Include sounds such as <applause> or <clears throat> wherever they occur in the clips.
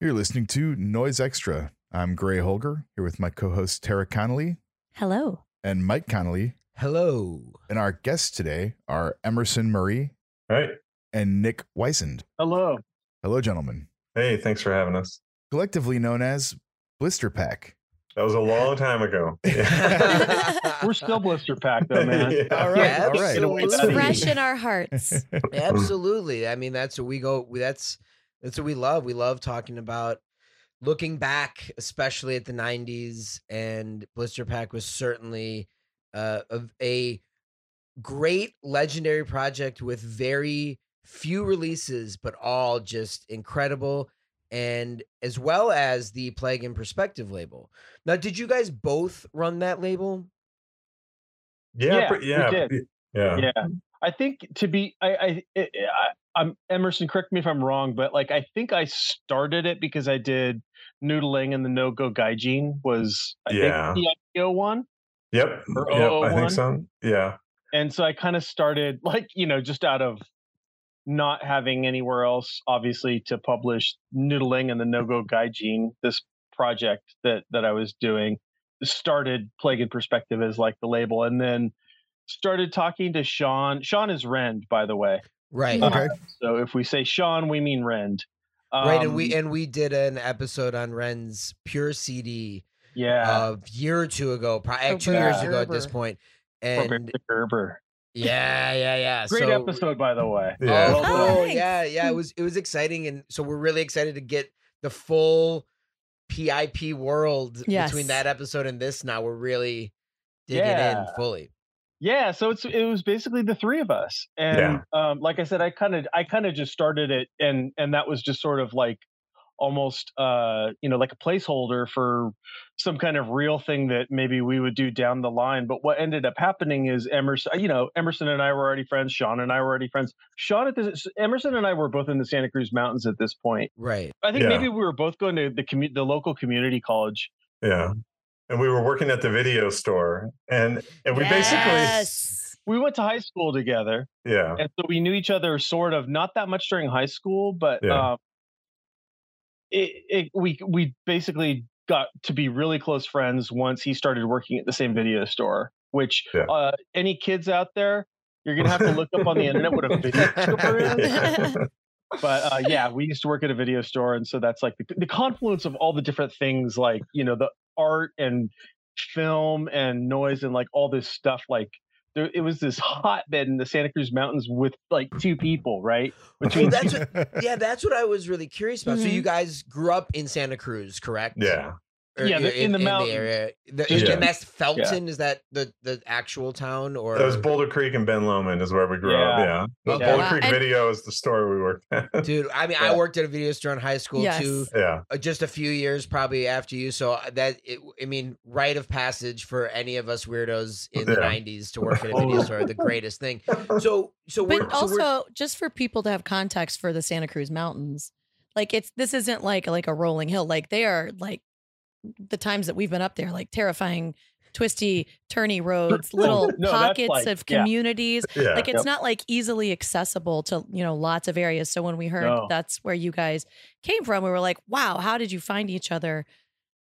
You're listening to Noise Extra. I'm Gray Holger here with my co host Tara Connolly Hello. and Mike Connolly. Hello. And our guests today are Emerson Murray Right. and Nik Weisend. Hello. Hello, gentlemen. Hey, thanks for having us. Collectively known as Blister Pack. That was a long time ago. <laughs> <laughs> We're still blister packed though, man. <laughs> Yeah. All right. Yeah, all right. It's fresh in our hearts. Absolutely. I mean, that's what we go. That's that's what we love. We love talking about looking back, especially at the '90s. And Blister Pack was certainly uh, a, a great legendary project with very few releases, but all just incredible. And as well as the Plague in Perspective label. Now, did you guys both run that label? Yeah. Yeah, but- we yeah. did. p- Yeah. I think to be I I, eh, eh, I I'm Emerson, correct me if I'm wrong, but like I think I started it because I did noodling and the no go gaijin was I Yeah. think the IPO one. Yep. Yep. I think so. Yeah. And so I kind of started like, you know, just out of not having anywhere else, obviously, to publish noodling and the no go gaijin, this project that that I was doing, started Plague in Perspective as like the label, and then started talking to Sean. Sean is Rend, by the way. Right. Okay. So if we say Sean, we mean Rend. right and we Um, and we did an episode on ren's pure cd yeah, a year or two ago probably Oh, two years ago at this point and Barry Gerber. yeah yeah yeah Great so, episode, by the way. Yeah. oh, Well cool. yeah yeah it was it was exciting and so we're really excited to get the full pip world Yes. between that episode and this now we're really digging in fully yeah so it's it was basically the three of us and um like i said i kind of i kind of just started it and and that was just sort of like almost uh you know like a placeholder for some kind of real thing that maybe we would do down the line but what ended up happening is emerson you know emerson and i were already friends sean and i were already friends. Sean at this emerson and i were both in the santa cruz mountains at this point. Right. I think Yeah. maybe we were both going to the commu- the local community college. Yeah. And we were working at the video store and and we yes. we went to high school together yeah. and so we knew each other sort of not that much during high school but Yeah. um it, it we we basically got to be really close friends once he started working at the same video store which Yeah. uh any kids out there you're gonna have to look up on the internet what a <laughs> video store is Yeah. but uh, yeah, we used to work at a video store, and so that's like the, the confluence of all the different things, like you know, the art and film and noise and like all this stuff. Like there, it was this hotbed in the Santa Cruz Mountains with like two people, right? well, that's what, <laughs> yeah that's what i was really curious about so Mhm. you guys grew up in santa cruz correct Yeah. Or Yeah, the- in the mountains. area. The, Yeah. And that's Felton. Is that the the actual town or That was Boulder Creek and Ben Lomond is where we grew up. Yeah. Yeah. Okay. Boulder Creek And- Video is the store we worked <laughs> at. dude? I mean, I worked at a video store in high school Yes. too. yeah. uh, Just a few years probably after you, so that it, I mean, rite of passage for any of us weirdos in the '90s to work at a video <laughs> store, the greatest thing. So, so we're But so we're- also, just for people to have context for the Santa Cruz Mountains, like it's this isn't like like a rolling hill. Like they are like the times that we've been up there, like terrifying, twisty, turny <laughs> roads, little No, pockets like- of communities. <laughs> Yeah. Like it's Yep. not like easily accessible to you know lots of areas. So when we heard No. that's where you guys came from, we were like, wow, how did you find each other?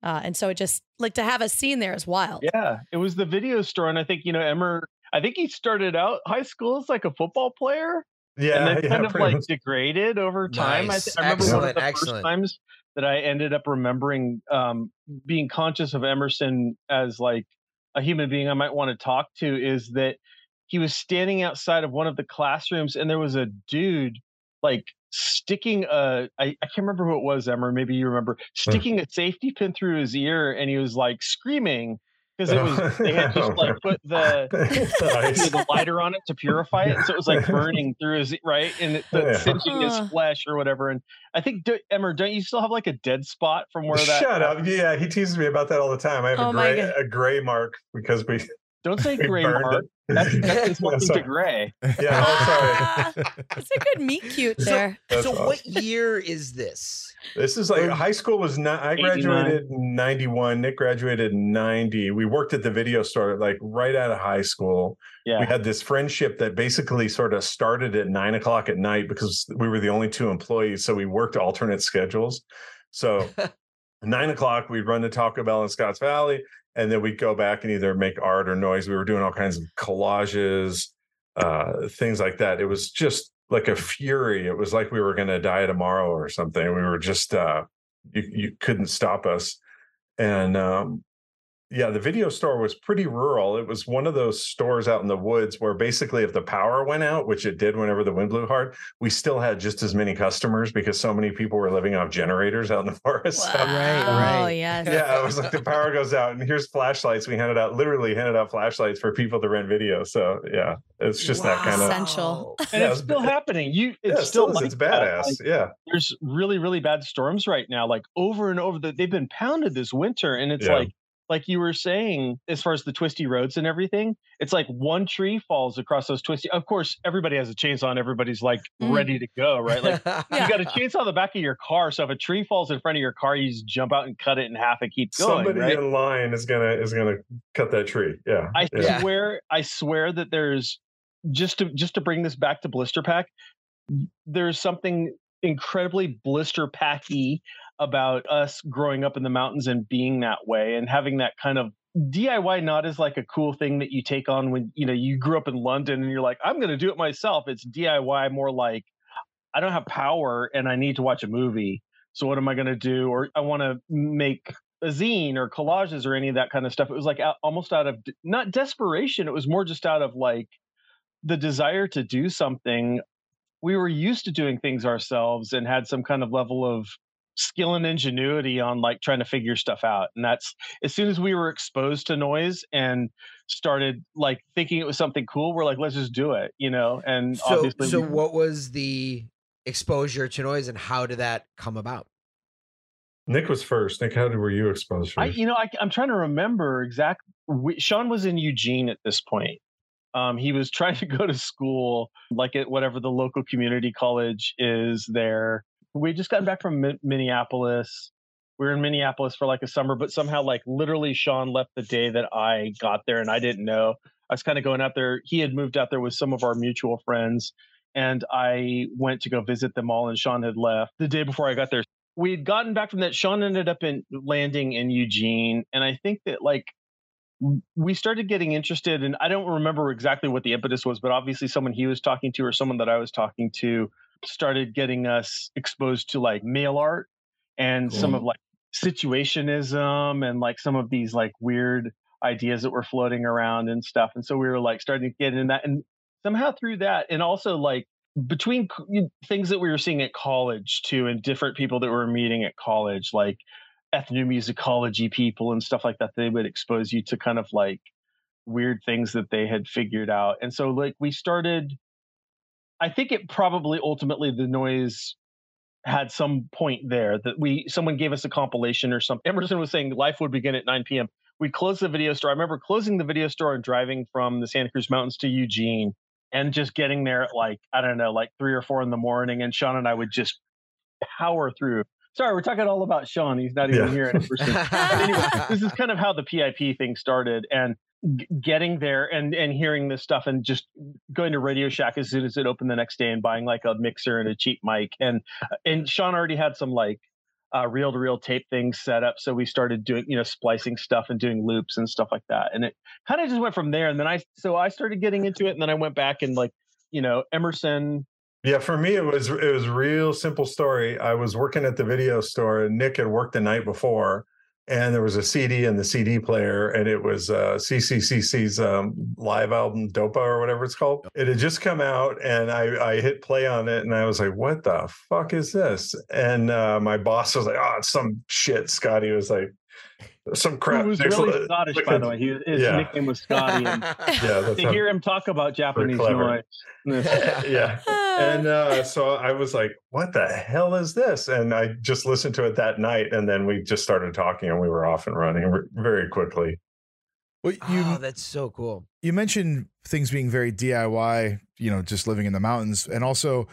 Uh, and so it just like to have a scene there is wild. yeah, it was the video store, and I think you know Emmer. I think he started out high school as like a football player, yeah. and then <laughs> yeah, kind of like much. degraded over time. I, Nice. th- I remember one of the excellent. first times that I ended up remembering um, being conscious of Emerson as like a human being I might want to talk to is that he was standing outside of one of the classrooms and there was a dude like sticking a I, I can't remember who it was, Emmer, maybe you remember, sticking a safety pin through his ear and he was like screaming because it was they had just <laughs> oh, like put the Nice. the lighter on it to purify it, so it was like burning through his right and it, the, Yeah. singeing his flesh or whatever. And I think, do, Emmer, don't you still have like a dead spot from where that? Shut up. Yeah, he teases me about that all the time. I have Oh a gray a gray mark because we Don't say we gray burned mark. it. That's, <laughs> that's insulting to sorry. gray. Yeah, oh, <laughs> sorry. it's a good meet cute So- there. That's so awesome. what year is this? This is like high school was not. I 89. graduated in '91. Nik graduated in '90. We worked at the video store like right out of high school. Yeah. We had this friendship that basically sort of started at nine o'clock at night because we were the only two employees, so we worked alternate schedules. So <laughs> nine o'clock, we'd run to Taco Bell in Scotts Valley, and then we'd go back and either make art or noise. We were doing all kinds of collages, uh, things like that. It was just like a fury. It was like we were going to die tomorrow or something. We were just uh, you you couldn't stop us, and um, yeah, the video store was pretty rural. It was one of those stores out in the woods where basically, if the power went out, which it did whenever the wind blew hard, we still had just as many customers because so many people were living off generators out in the <laughs> forest. Wow. So, Right, right. Oh, yes. yeah, it was like the power goes out, and here's flashlights. We handed out, literally handed out flashlights for people to rent video. So yeah, it's just that kind of. Essential. and Yeah, it's it's still ba- happening. You, Yeah, it's it still is. like it's that. badass. Like, yeah, there's really, really bad storms right now, like over and over. That they've been pounded this winter, and it's Yeah. like, like you were saying, as far as the twisty roads and everything, it's like one tree falls across those twisty. Of course, everybody has a chainsaw, and everybody's like Mhm. ready to go, right? Like Yeah. <laughs> you got a chainsaw in the back of your car, so if a tree falls in front of your car, you just jump out and cut it in half and keep going. somebody right? in line is gonna is gonna cut that tree. Yeah, I yeah. Yeah. swear, I swear that there's just to just to bring this back to blister pack. There's something incredibly blister packy about us growing up in the mountains and being that way and having that kind of DIY not as like a cool thing that you take on when you know you grew up in London and you're like I'm going to do it myself. It's DIY more like I don't have power and I need to watch a movie. So what am I going to do? Or I want to make a zine or collages or any of that kind of stuff. It was like almost out of not desperation. It was more just out of like the desire to do something. We were used to doing things ourselves and had some kind of level of skill and ingenuity on like trying to figure stuff out. And that's as soon as we were exposed to noise and started like thinking it was something cool, we're like, let's just do it, you know? And so, obviously, so we- what was the exposure to noise, and how did that come about? Nik was first. Nik, how did, were you exposed I, you know, I, I'm trying to remember exactly. Sean was in Eugene at this point. Um, he was <laughs> trying to go to school, like at whatever the local community college is there. We just gotten back from Mi- Minneapolis. We were in Minneapolis for like a summer, but somehow, like literally, Sean left the day that I got there, and I didn't know. I was kind of going out there. He had moved out there with some of our mutual friends, and I went to go visit them all. And Sean had left the day before I got there we had gotten back from that. Sean ended up in landing in Eugene, and I think that like we started getting interested. And I don't remember exactly what the impetus was, but obviously someone he was talking to or someone that I was talking to started getting us exposed to like mail art and some of like situationism and like some of these like weird ideas that were floating around and stuff. And so we were like starting to get in that, and somehow through that, and also like between things that we were seeing at college too and different people that we were meeting at college like ethnomusicology people and stuff like that they would expose you to kind of like weird things that they had figured out and so like we started i think it probably ultimately the noise had some point there that we someone gave us a compilation or something emerson was saying life would begin at 9 p.m we closed the video store i remember closing the video store and driving from the santa cruz mountains to eugene and just getting there at like I don't know, like three or four in the morning, and Sean and I would just power through. Sorry, we're talking all about Sean. He's not even Yeah. here. in person. <laughs> But anyway, this is kind of how the PIP thing started, and g- getting there and and hearing this stuff, and just going to Radio Shack as soon as it opened the next day, and buying like a mixer and a cheap mic, and and Sean already had some like uh, reel to reel tape things set up. So we started doing, you know, splicing stuff and doing loops and stuff like that. And it kind of just went from there. And then I, so I started getting into it and then I went back and like, you know, Emerson. Yeah, for me it was it was real simple story. I was working at the video store and Nik had worked the night before and there was a CD in the CD player and it was uh CCCC's um, live album Dopa or whatever it's called. It had just come out and I I hit play on it and I was like what the fuck is this? And uh my boss was like oh it's some shit. Scotty was like some crap. Who was Nik's really li- Scottish, look by the way. He, his Yeah. nickname was Scotty. And <laughs> Yeah, that's to hear him talk about Japanese noise. <laughs> yeah. and uh, <laughs> so I was like, "What the hell is this?" And I just listened to it that night, and then we just started talking, and we were off and running very quickly. Well, you oh, that's so cool. you mentioned things being very DIY, you know, just living in the mountains, and also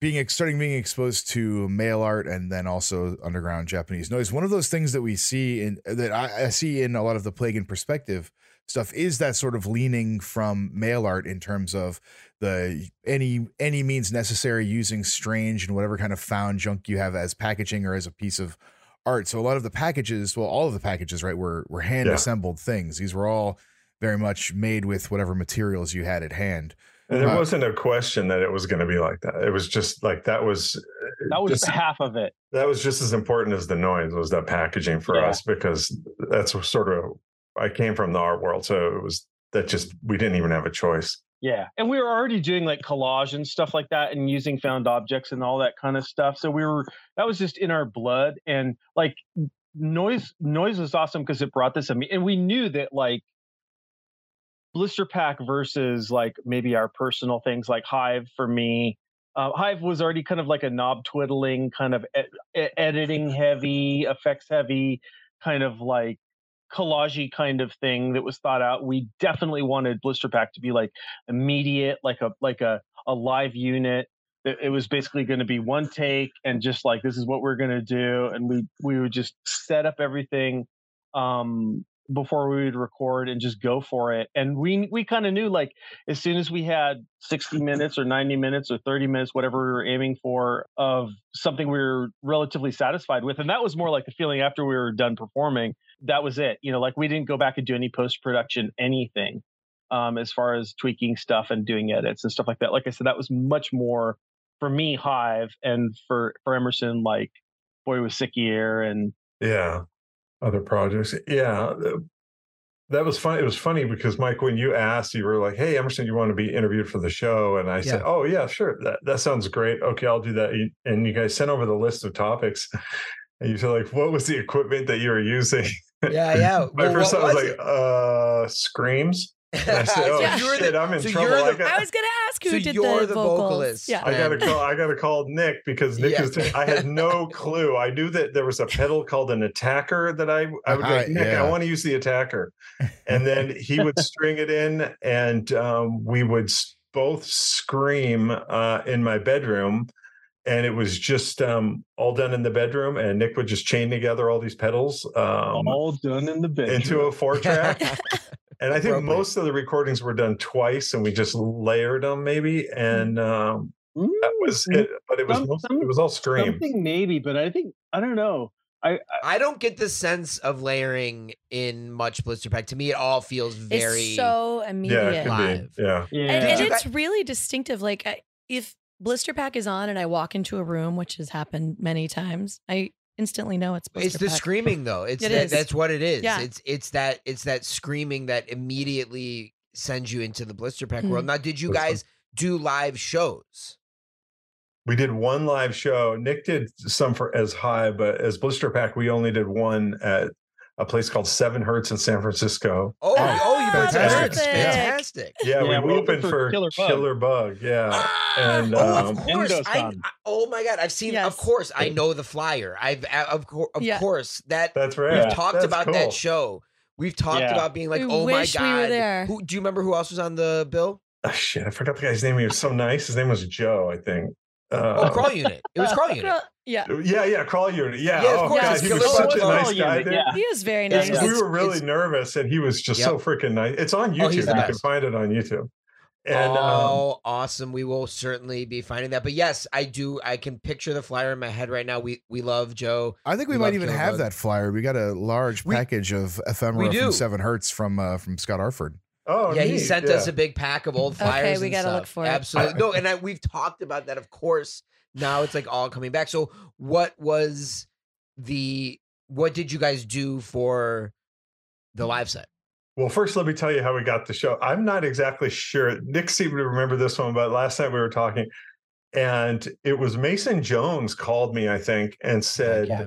being ex- starting being exposed to mail art and then also underground Japanese noise. One of those things that we see in that I, I see in a lot of the plague in perspective stuff is that sort of leaning from mail art in terms of the any any means necessary using strange and whatever kind of found junk you have as packaging or as a piece of art. So a lot of the packages, well, all of the packages, right, were were hand Yeah. assembled things. These were all very much made with whatever materials you had at hand. And there Uh, wasn't a question that it was going to be like that. It was just like that was That was just- half of it. that was just as important as the noise was that packaging for Yeah. us because that's sort of I came from the art world, so it was that just we didn't even have a choice. Yeah. And we were already doing like collage and stuff like that and using found objects and all that kind of stuff. So we were that was just in our blood and like noise noise was awesome because it brought this I mean, and we knew that like blister pack versus like maybe our personal things like hive for me. Uh, hive was already kind of like a knob twiddling kind of e- editing heavy effects heavy kind of like collagey kind of thing that was thought out. We definitely wanted blister pack to be like immediate like a like a, a live unit. It, it was basically going to be one take and just like this is what we're going to do and we we would just set up everything um before we would record and just go for it and we we kind of knew like as soon as we had 60 <laughs> minutes or 90 minutes or 30 minutes whatever we were aiming for of something we were relatively satisfied with and that was more like the feeling after we were done performing that was it you know like we didn't go back and do any post production anything um as far as tweaking stuff and doing edits and stuff like that like i said that was much more for me hive and for for emerson like boy was sick year and Yeah, other projects. Yeah, that was fun. It was funny because Mike, when you asked, you were like, "Hey, Emerson, you want to be interviewed for the show?" And I said, "Oh yeah, sure. That that sounds great. Okay, I'll do that." And you guys sent over the list of topics, <laughs> and you said like, "What was the equipment that you were using?" Yeah, <laughs> yeah. My Well, first thought was was like, it? "Uh, screams." And I said, <laughs> "Oh <laughs> Yeah. you're shit, the- I'm in so trouble." you're I got, I was gonna ask who So did you're the, the vocals. vocalist. Yeah. I gotta call. I gotta call Nik because Nik Yeah. is. I had no <laughs> clue. I knew that there was a pedal called an attacker that I. I would Uh-huh, like Nik. yeah. I want to use the attacker, and then he would string it in, and um, we would both scream uh, in my bedroom, and it was just um, all done in the bedroom. And Nik would just chain together all these pedals um, all done in the bedroom into a four track. And I think most of the recordings were done twice, and we just layered them maybe, and um, that was Mm, it. But it was some- most, some- it was all scream. something maybe but i think i don't know I, I I don't get the sense of layering in much blister pack. To me, it all feels very. it's so Yeah, immediate. it Live. Yeah, yeah and, and it's really distinctive. Like if blister pack is on and I walk into a room, which has happened many times, I instantly know it's blister It's the pack. screaming <laughs> though. It's It that, is. that's what it is. Yeah. It's it's that it's that screaming that immediately sends you into the blister pack Mhm. world. Now, did you That's guys do live shows? we did one live show. Nik did some for as Hive, but as Blister Pack, we only did one at a place called Seven Hertz in San Francisco. Oh, Oh, oh, you played fantastic. Fantastic. fantastic. Yeah, Yeah, we, we opened opened for for Killer Killer Bug. Bug. yeah, Ah, and, oh, um, of course. I, I- oh my god, I've seen. Of course, I know the flyer. I've uh, of, cour- of Yeah. course that that's right. we've talked That's about cool. that show. We've talked Yeah. about being like, We oh my wish we god, were there. Who do you remember? Who else was on the bill? Oh, shit, I forgot the guy's name. He was so nice. His name was Joe, I think. Uh, Oh, Crawl Unit. It was Crawl Unit. Yeah, Yeah, yeah, crawl unit. Yeah, Yeah, of oh course, god, he was Bug such a nice guy. Unit, yeah. he is very It's- nice. we were really it's- nervous, and he was just so freaking nice. It's on Oh, YouTube. he's you can find it on YouTube. And um, oh, awesome! We will certainly be finding that. But yes, I do. I can picture the flyer in my head right now. We we love Joe. I think we, We might even Killer have Bug. that flyer. We got a large We- package of ephemera from Seven Hertz from uh, from Scott Arford. Oh, yeah, he sent yeah. us a big pack of old flyers. we gotta look stuff. for it. Absolutely. No, and I, we've talked about that. Of course, now it's like all coming back. So, what was the? What did you guys do for the live set? Well, first, let me tell you how we got the show. I'm not exactly sure. Nik seemed to remember this one, but last night we were talking, and it was Mason Jones called me, I think, and said, Yeah.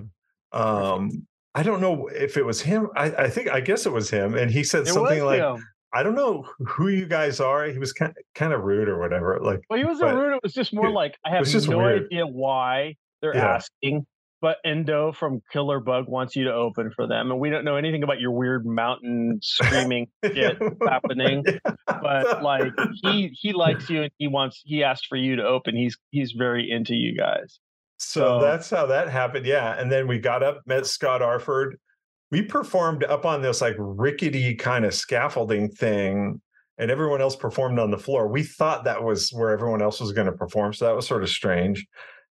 um, I don't know if it was him. I, I think, I guess it was him. And he said It something like, him. I don't know who you guys are. He was kind kind of rude or whatever. Like, Well, he wasn't rude. It was just more it- like I have no weird. idea why they're Yeah. asking. but Endo from Killer Bug wants you to open for them, and we don't know anything about your weird mountain screaming <laughs> shit happening. <laughs> But like he he likes you and he wants he asked for you to open. He's he's very into you guys. So So- that's how that happened. Yeah. And then we got up, met Scott Arford. We performed up on this like rickety kind of scaffolding thing, and everyone else performed on the floor. We thought that was where everyone else was going to perform. So that was sort of strange.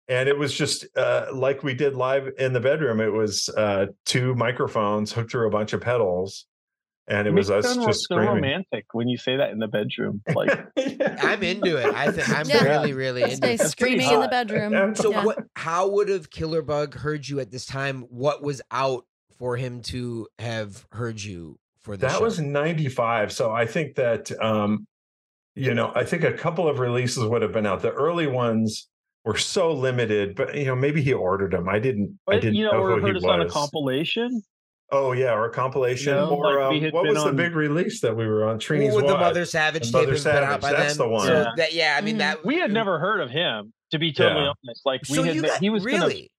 And it was just uh, like we did live in the bedroom. It was uh, two microphones hooked through a bunch of pedals. And it was us sound just so screaming. romantic when you say that in the bedroom. <laughs> Like I'm into it. I think I'm Yeah. really, really into Stay it. That's pretty screaming in the bedroom. So Yeah. what how would have Killer Bug heard you at this time? What was out for him to have heard you for this? that show? was 95 so i think that um you know i think a couple of releases would have been out the early ones were so limited but you know maybe he ordered them i didn't i didn't you know, know or who heard he us on a was compilation. oh yeah or a compilation know, or like um, what been was the big release that we were on trini's with the Wife. Mother Savage The tape Mother has out Savage, by that's then. the one. So Yeah. that yeah, I mean Mhm. that We had never heard of him, to be totally Yeah. honest. Like we So had got he was gonna- really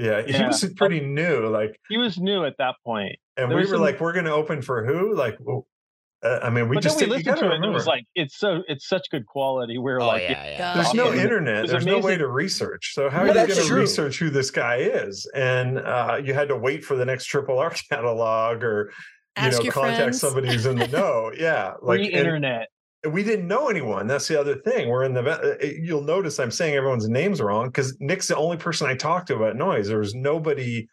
yeah he Yeah. was pretty new like he was new at that point. and There we were some- like we're gonna open for who like well, uh, i mean we but just then we did- listened gotta to it and it was like it's so it's such good quality. We were Oh like, yeah, yeah. There's no internet. was There's no way to research. So how Well, are you going to research who this guy is? And uh, you had to wait for the next Triple R <laughs> catalog, or you Ask know, contact friends. somebody who's in the <laughs> know. Yeah, like free internet. We didn't know anyone. That's the other thing. We're in the. uh, You'll notice I'm saying everyone's names wrong because Nik's the only person I talked to about noise. There was nobody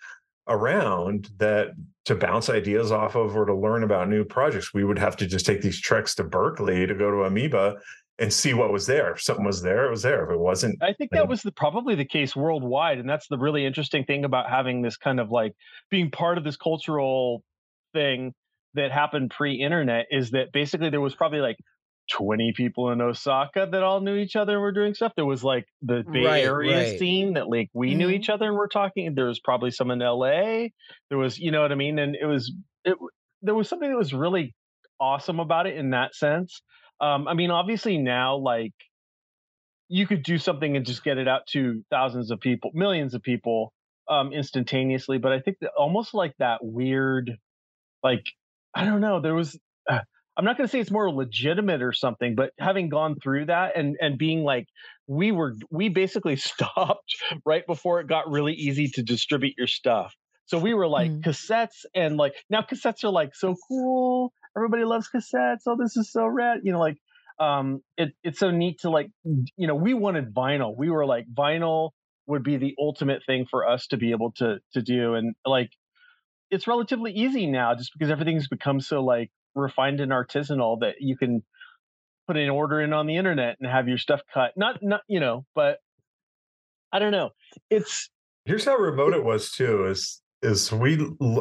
around that to bounce ideas off of or to learn about new projects. We would have to just take these treks to Berkeley to go to Amoeba and see what was there. If something was there, it was there. If it wasn't, I think that was the, probably the case worldwide, and that's the really interesting thing about having this kind of like being part of this cultural thing that happened pre-internet is that basically there was probably like 20 people in Osaka that all knew each other and were doing stuff. There was like the Bay Right, Area right. scene that like we knew Mhm. each other and were talking. There was probably some in LA. There was, you know what I mean? And it was it there was something that was really awesome about it in that sense. Um, I mean, obviously now like you could do something and just get it out to thousands of people, millions of people um, instantaneously. But I think that almost like that weird, like I don't know, there was. I'm not going to say it's more legitimate or something, but having gone through that and and being like, we were we basically <laughs> stopped right before it got really easy to distribute your stuff. So we were like Mm. cassettes and like now cassettes are like so cool. Everybody loves cassettes. Oh, this is so rad. You know, like um it, it's so neat to like you know we wanted vinyl we were like vinyl would be the ultimate thing for us to be able to to do and like it's relatively easy now just because everything's become so like refined and artisanal that you can put an order in on the internet and have your stuff cut not not you know but i don't know it's Here's how remote it was too. Is is we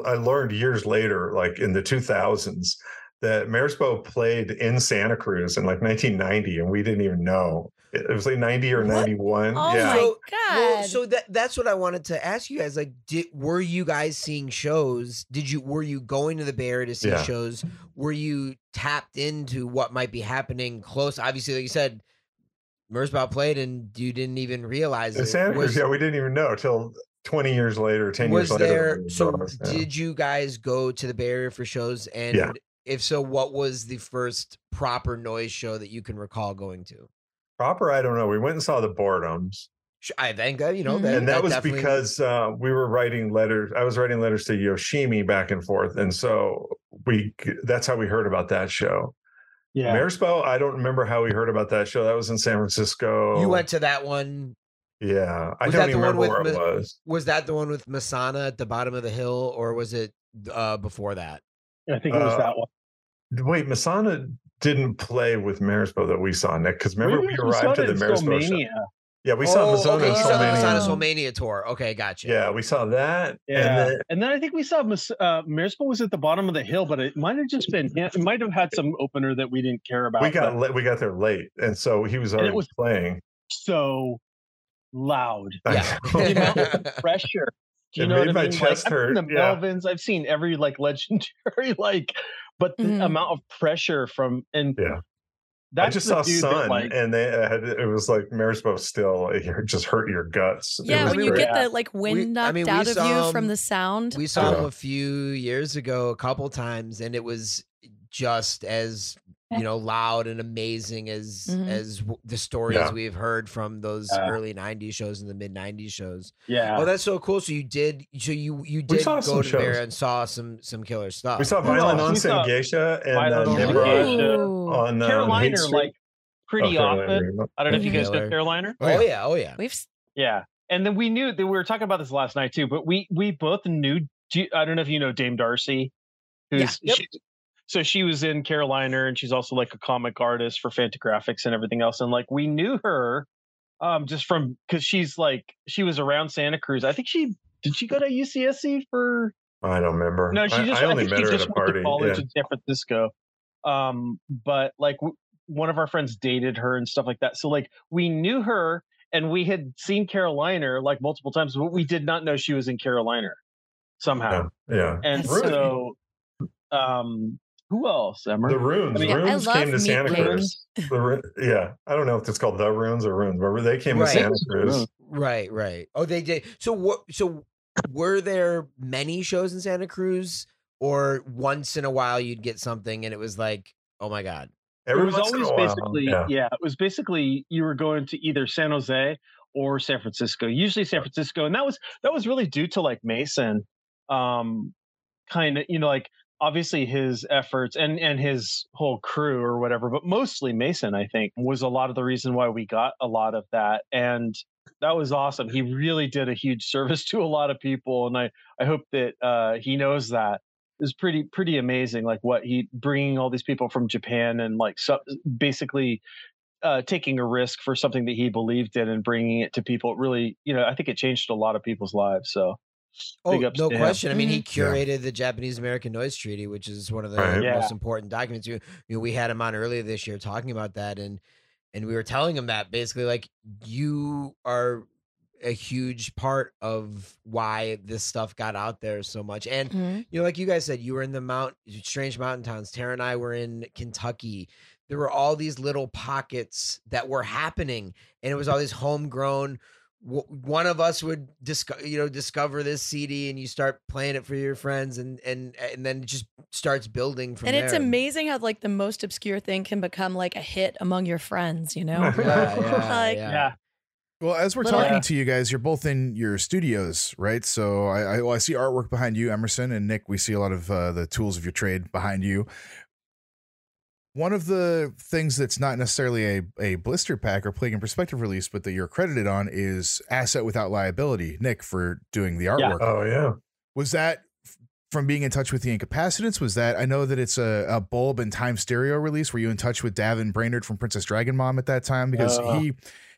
I learned years later, like in the 2000s, that Merzbow played in Santa Cruz in like 1990, and we didn't even know. It it was like 90 or What? 91. Oh yeah. my So- god! Well, so that that's what I wanted to ask you guys. Like, did were you guys seeing shows? Did you were you going to the Bay Area to see Yeah. shows? Were you tapped into what might be happening close? Obviously, like you said, Merzbow played and you didn't even realize it. Santa Cruz, was, yeah, we didn't even know till 20 years later, 10 was years later. there? we So, yeah. did you guys go to the Bay Area for shows? And if so, what was the first proper noise show that you can recall going to? proper? I don't know. We went and saw the Boredoms. I think uh, you know Mhm. that, and that, was definitely- because uh, we were writing letters. I was writing letters to Yoshimi back and forth, and so we that's how we heard about that show. yeah Merzbow, I don't remember how we heard about that show. That was in San Francisco. you went to that one. yeah. I Was don't that the even one remember with where it was. Was that the one with Masonna at the bottom of the hill, or was it uh, before that? i think it was uh, that one Wait, Masonna didn't play with Merzbow that we saw, Nik. Because remember Maybe we it was arrived to the and Merzbow show. Yeah, we saw oh, Masonna okay, and you saw the Soulmania. Masonna Soulmania. Soulmania tour. Okay, gotcha. Yeah, we saw that. Yeah, And then, and then I think we saw Mas- uh, Merzbow was at the bottom of the hill, but it might have just been it might have had some opener that we didn't care about. we got but we got there late, and so he was And it already was- playing. so loud I Yeah. know. <laughs> pressure. Do you It know what made I my mean? chest like, I've hurt, seen the yeah. Melvins. I've seen every like <laughs> legendary like, but the Mhm. amount of pressure from and Yeah. That's I just the saw Sun, like- and they had it was like Merzbow still. It <laughs> just hurt your guts. Yeah, was when you get the like wind We- I knocked mean, out of saw you from the sound. We saw him a few years ago, a couple times, and it was just as you <laughs> know loud and amazing as Mhm. as the stories Yeah. we've heard from those Yeah. early '90s shows and the mid '90s shows. yeah. Oh, that's so cool! So you did, so you you did go some to there and saw some some killer stuff. We saw We Violent saw- on we saw and Violent uh, on Nimrod Sangeisha. On um, Carolina, Street. like pretty Oh, often. Caroliner. I don't know if you guys Taylor. know Caroliner. Oh yeah. yeah, oh yeah. We've Yeah, and then we knew that we were talking about this last night too. But we we both knew. I don't know if you know Dame Darcy, who's Yeah. Yep. she, so she was in Caroliner, and she's also like a comic artist for Fantagraphics and everything else. And like we knew her, um, just from because she's like she was around Santa Cruz. I think she did. She go to UCSC for I don't remember. no, she just I I, only think met she her at just a went to party. college Yeah. in San Francisco. Um, but like w- one of our friends dated her and stuff like that. So like we knew her and we had seen Caroliner like multiple times, but we did not know she was in Caroliner somehow. Yeah, yeah. And That's so, um, who else? Emma? The runes, I mean, Yeah, I runes came to Santa cakes. Cruz. <laughs> The, yeah, I don't know if it's called the runes or runes, but they came Right. to Santa Cruz. Right, right. Oh, they did. So what? So were there many shows in Santa Cruz, or once in a while you'd get something and it was like, oh my god. Every it was always basically yeah. yeah. it was basically you were going to either San Jose or San Francisco. Usually San Francisco, and that was that was really due to like Mason, um, kind of you know like obviously his efforts and and his whole crew or whatever, but mostly Mason I think was a lot of the reason why we got a lot of that and. That was awesome. He really did a huge service <laughs> to a lot of people, and I, I hope that uh, he knows that is pretty pretty amazing like what he bringing all these people from japan and like so, basically uh taking a risk for something that he believed in and bringing it to people It really you know i think it changed a lot of people's lives so Oh, Big ups no to him. question. I mean, he Yeah. curated the Japanese American Noise Treaty, which is one of the Right. Yeah. most important documents. You, you know, we had him on earlier this year talking about that, and and we were telling him that basically, like, you are a huge part of why this stuff got out there so much. And Mhm. you know, like you guys said, you were in the mount strange mountain towns. Tara and I were in Kentucky. There were all these little pockets that were happening, and it was all these homegrown. W- One of us would discover, you know, discover this CD, and you start playing it for your friends, and and and then it just starts building from and there. it's amazing how like the most obscure thing can become like a hit among your friends, you know? <laughs> Yeah, yeah, <laughs> Like- yeah. yeah Well, as we're Little- talking Yeah. to you guys, you're both in your studios, right? So I, I, well, I see artwork behind you, Emerson and Nik. We see a lot of uh, the tools of your trade behind you. One of the things that's not necessarily a, a blister pack or plague in perspective release, but that you're credited on is asset without liability. Nik for doing the artwork. Oh yeah. Was that f- from being in touch with the incapacitants? Was that I know that it's a, a bulb and time stereo release? Were you in touch with Davin Brainard from Princess Dragon Mom at that time? Because Uh. he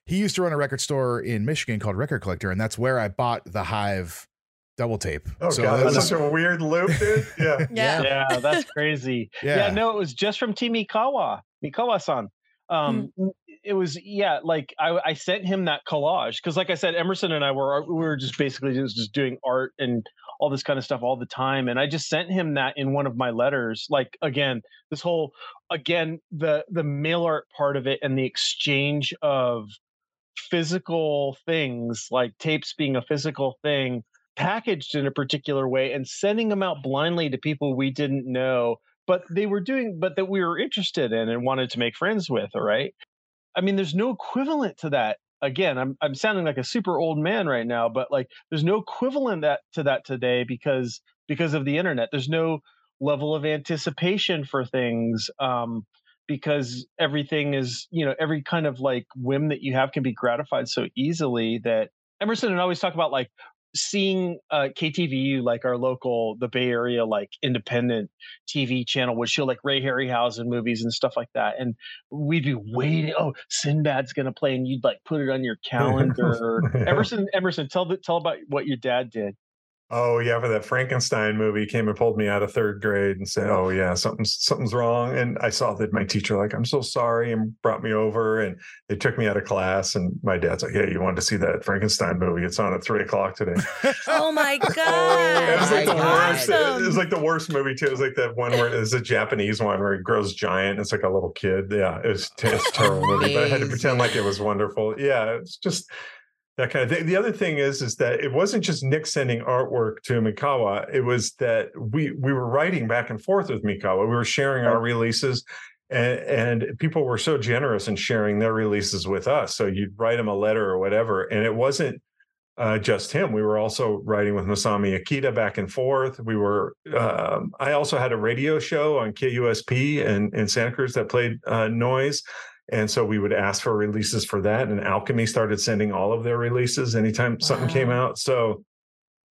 he used to run a record store in Michigan called Record Collector, and that's where I bought the Hive double tape. Oh so god, it that's was- such a weird loop, dude. <laughs> Yeah. Yeah. yeah that's crazy yeah. yeah. no it was just from T. Mikawa mikawa-san um it was yeah like i i sent him that collage because like i said emerson and i were we were just basically just, just doing art and all this kind of stuff all the time and i just sent him that in one of my letters like again this whole again the the mail art part of it and the exchange of physical things like tapes being a physical thing packaged in a particular way and sending them out blindly to people we didn't know but they were doing but that we were interested in and wanted to make friends with all right? I mean there's no equivalent to that. Again i'm i'm sounding like a super old man right now but like there's no equivalent that to that today because because of the internet. There's no level of anticipation for things um because everything is you know every kind of like whim that you have can be gratified so easily that emerson would always talk about like seeing uh, KTVU, like our local, the Bay Area, like independent TV channel, would show like Ray Harryhausen movies and stuff like that, and we'd be waiting. Oh, Sinbad's gonna play, and you'd like put it on your <laughs> calendar. Emerson, Emerson, tell the, tell about what your dad did. Oh yeah, for that Frankenstein movie, came and pulled me out of third grade and said, "Oh yeah, something's something's wrong." And I saw that my teacher like, "I'm so sorry," and brought me over, and they took me out of class. And my dad's like, "Hey, you wanted to see that Frankenstein movie? It's on at three o'clock today." <laughs> Oh my <laughs> god. Oh, it was like the my worst. It was like the worst movie too. It was like that one where it's a Japanese one where he grows giant. And it's like a little kid. Yeah, it was it's a terrible movie, but I had to pretend like it was wonderful. Yeah, it's just that kind of thing. The other thing is, is that it wasn't just Nik sending artwork to Mikawa. It was that we we were writing back and forth with Mikawa. We were sharing our releases, and, and people were so generous in sharing their releases with us. So you'd write him a letter or whatever, and it wasn't uh, just him. We were also writing with Masami Akita back and forth. We were. Um, I also had a radio show on KUSP in, in Santa Cruz that played uh, noise. And so we would ask for releases for that. And Alchemy started sending all of their releases anytime something came out. So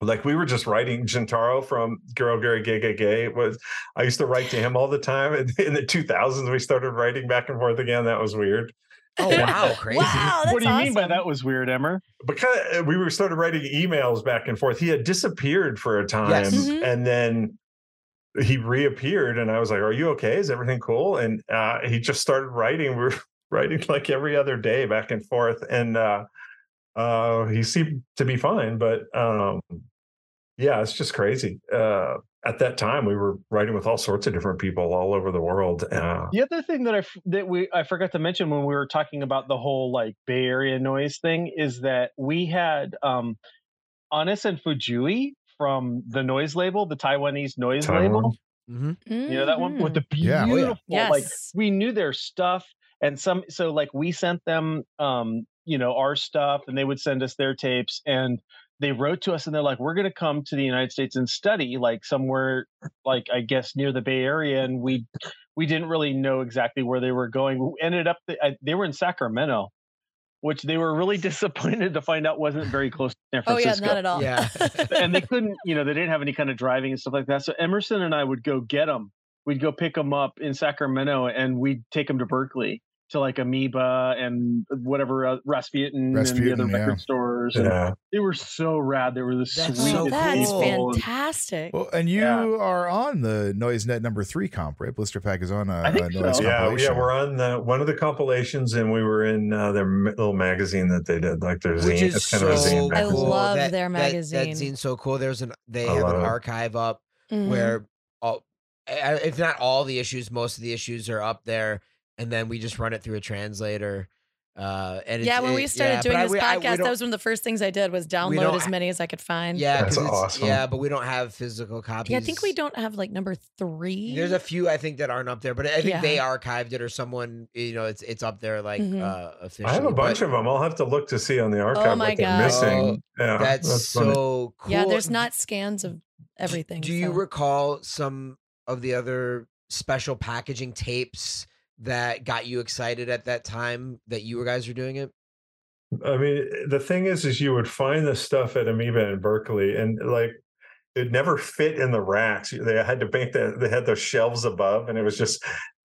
like we were just writing Juntaro from Gerogerigegege was I used to write to him all the time. And <laughs> in the 2000s, we started writing back and forth again. That was weird. Oh wow, <laughs> crazy. Wow, that's what do you mean by that was weird, Emmer? because uh, we were started writing emails back and forth. He had disappeared for a time, Yes. Mhm. and then he reappeared, and I was like, "Are you okay? Is everything cool?" And uh, he just started writing. We were <laughs> writing like every other day, back and forth, and uh, uh, he seemed to be fine. But um, yeah, it's just crazy. Uh, at that time, we were writing with all sorts of different people all over the world. Uh, The other thing that I that we I forgot to mention when we were talking about the whole like Bay Area noise thing is that we had um Anis and Fujui from the noise label, the Taiwanese noise Taiwan. label. hmm You know that one with the Yeah. Oh, yeah. beautiful like we knew their stuff and some so like we sent them um you know our stuff and they would send us their tapes and they wrote to us and they're like we're going to come to the united states and study like somewhere like i guess near the bay area and we we didn't really know exactly where they were going we ended up I- they were in sacramento which they were really <laughs> disappointed to find out wasn't very close to san Francisco. Oh yeah, not at all. Yeah. <laughs> and they couldn't, you know, they didn't have any kind of driving and stuff like that. So Emerson and I would go get them. We'd go pick them up in Sacramento, and we'd take them to Berkeley to like Amoeba and whatever uh, Rasputin, and the other yeah. record stores. Yeah. they were so rad. They were the That's sweetest so That's cool. people. and- fantastic. Well, and you Yeah. are on the NoiseNet number three comp, right? Blister Pack is on a, I think a noise so. Yeah, compilation. yeah, we're on the, one of the compilations, and we were in uh, their little magazine that they did, like their Which zine. is It's kind so of a zine I love That- their that- That, magazine. scene's so cool. There's an they I have an love it. archive up Mhm. where all, if not all the issues, most of the issues are up there, and then we just run it through a translator. Uh, and yeah, when it- we started yeah, doing but I- this I- podcast, that was one of the first things I did was download as many as I could find. Yeah, That's 'cause it's- awesome. Yeah, but we don't have physical copies. Yeah, I think we don't have like number three. There's a few I think that aren't up there, but I think Yeah. they archived it or someone, you know, it's it's up there like Mhm. uh officially. I have a bunch but of them. I'll have to look to see on the archive Oh my what they're God. missing. yeah, That's, funny. so cool. yeah, there's not scans of everything. Do you recall some of the other special packaging tapes that got you excited at that time that you guys were doing it? I mean, the thing is, is you would find this stuff at Amoeba in Berkeley, and like it never fit in the racks. They had to make that. They had those shelves above, and it was just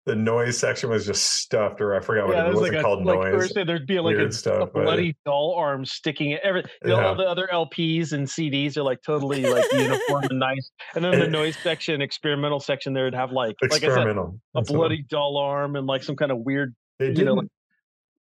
the noise section was just stuffed, or I forgot what Yeah, it was. like a called like noise. Thursday, there'd be like a, stuff, a but- bloody doll arm sticking it. Every Yeah. all the other LPs and CDs are like totally like uniform and nice. And then the noise section, experimental section, there would have like like I said, a That's bloody doll arm and like some kind of weird you know, didn't.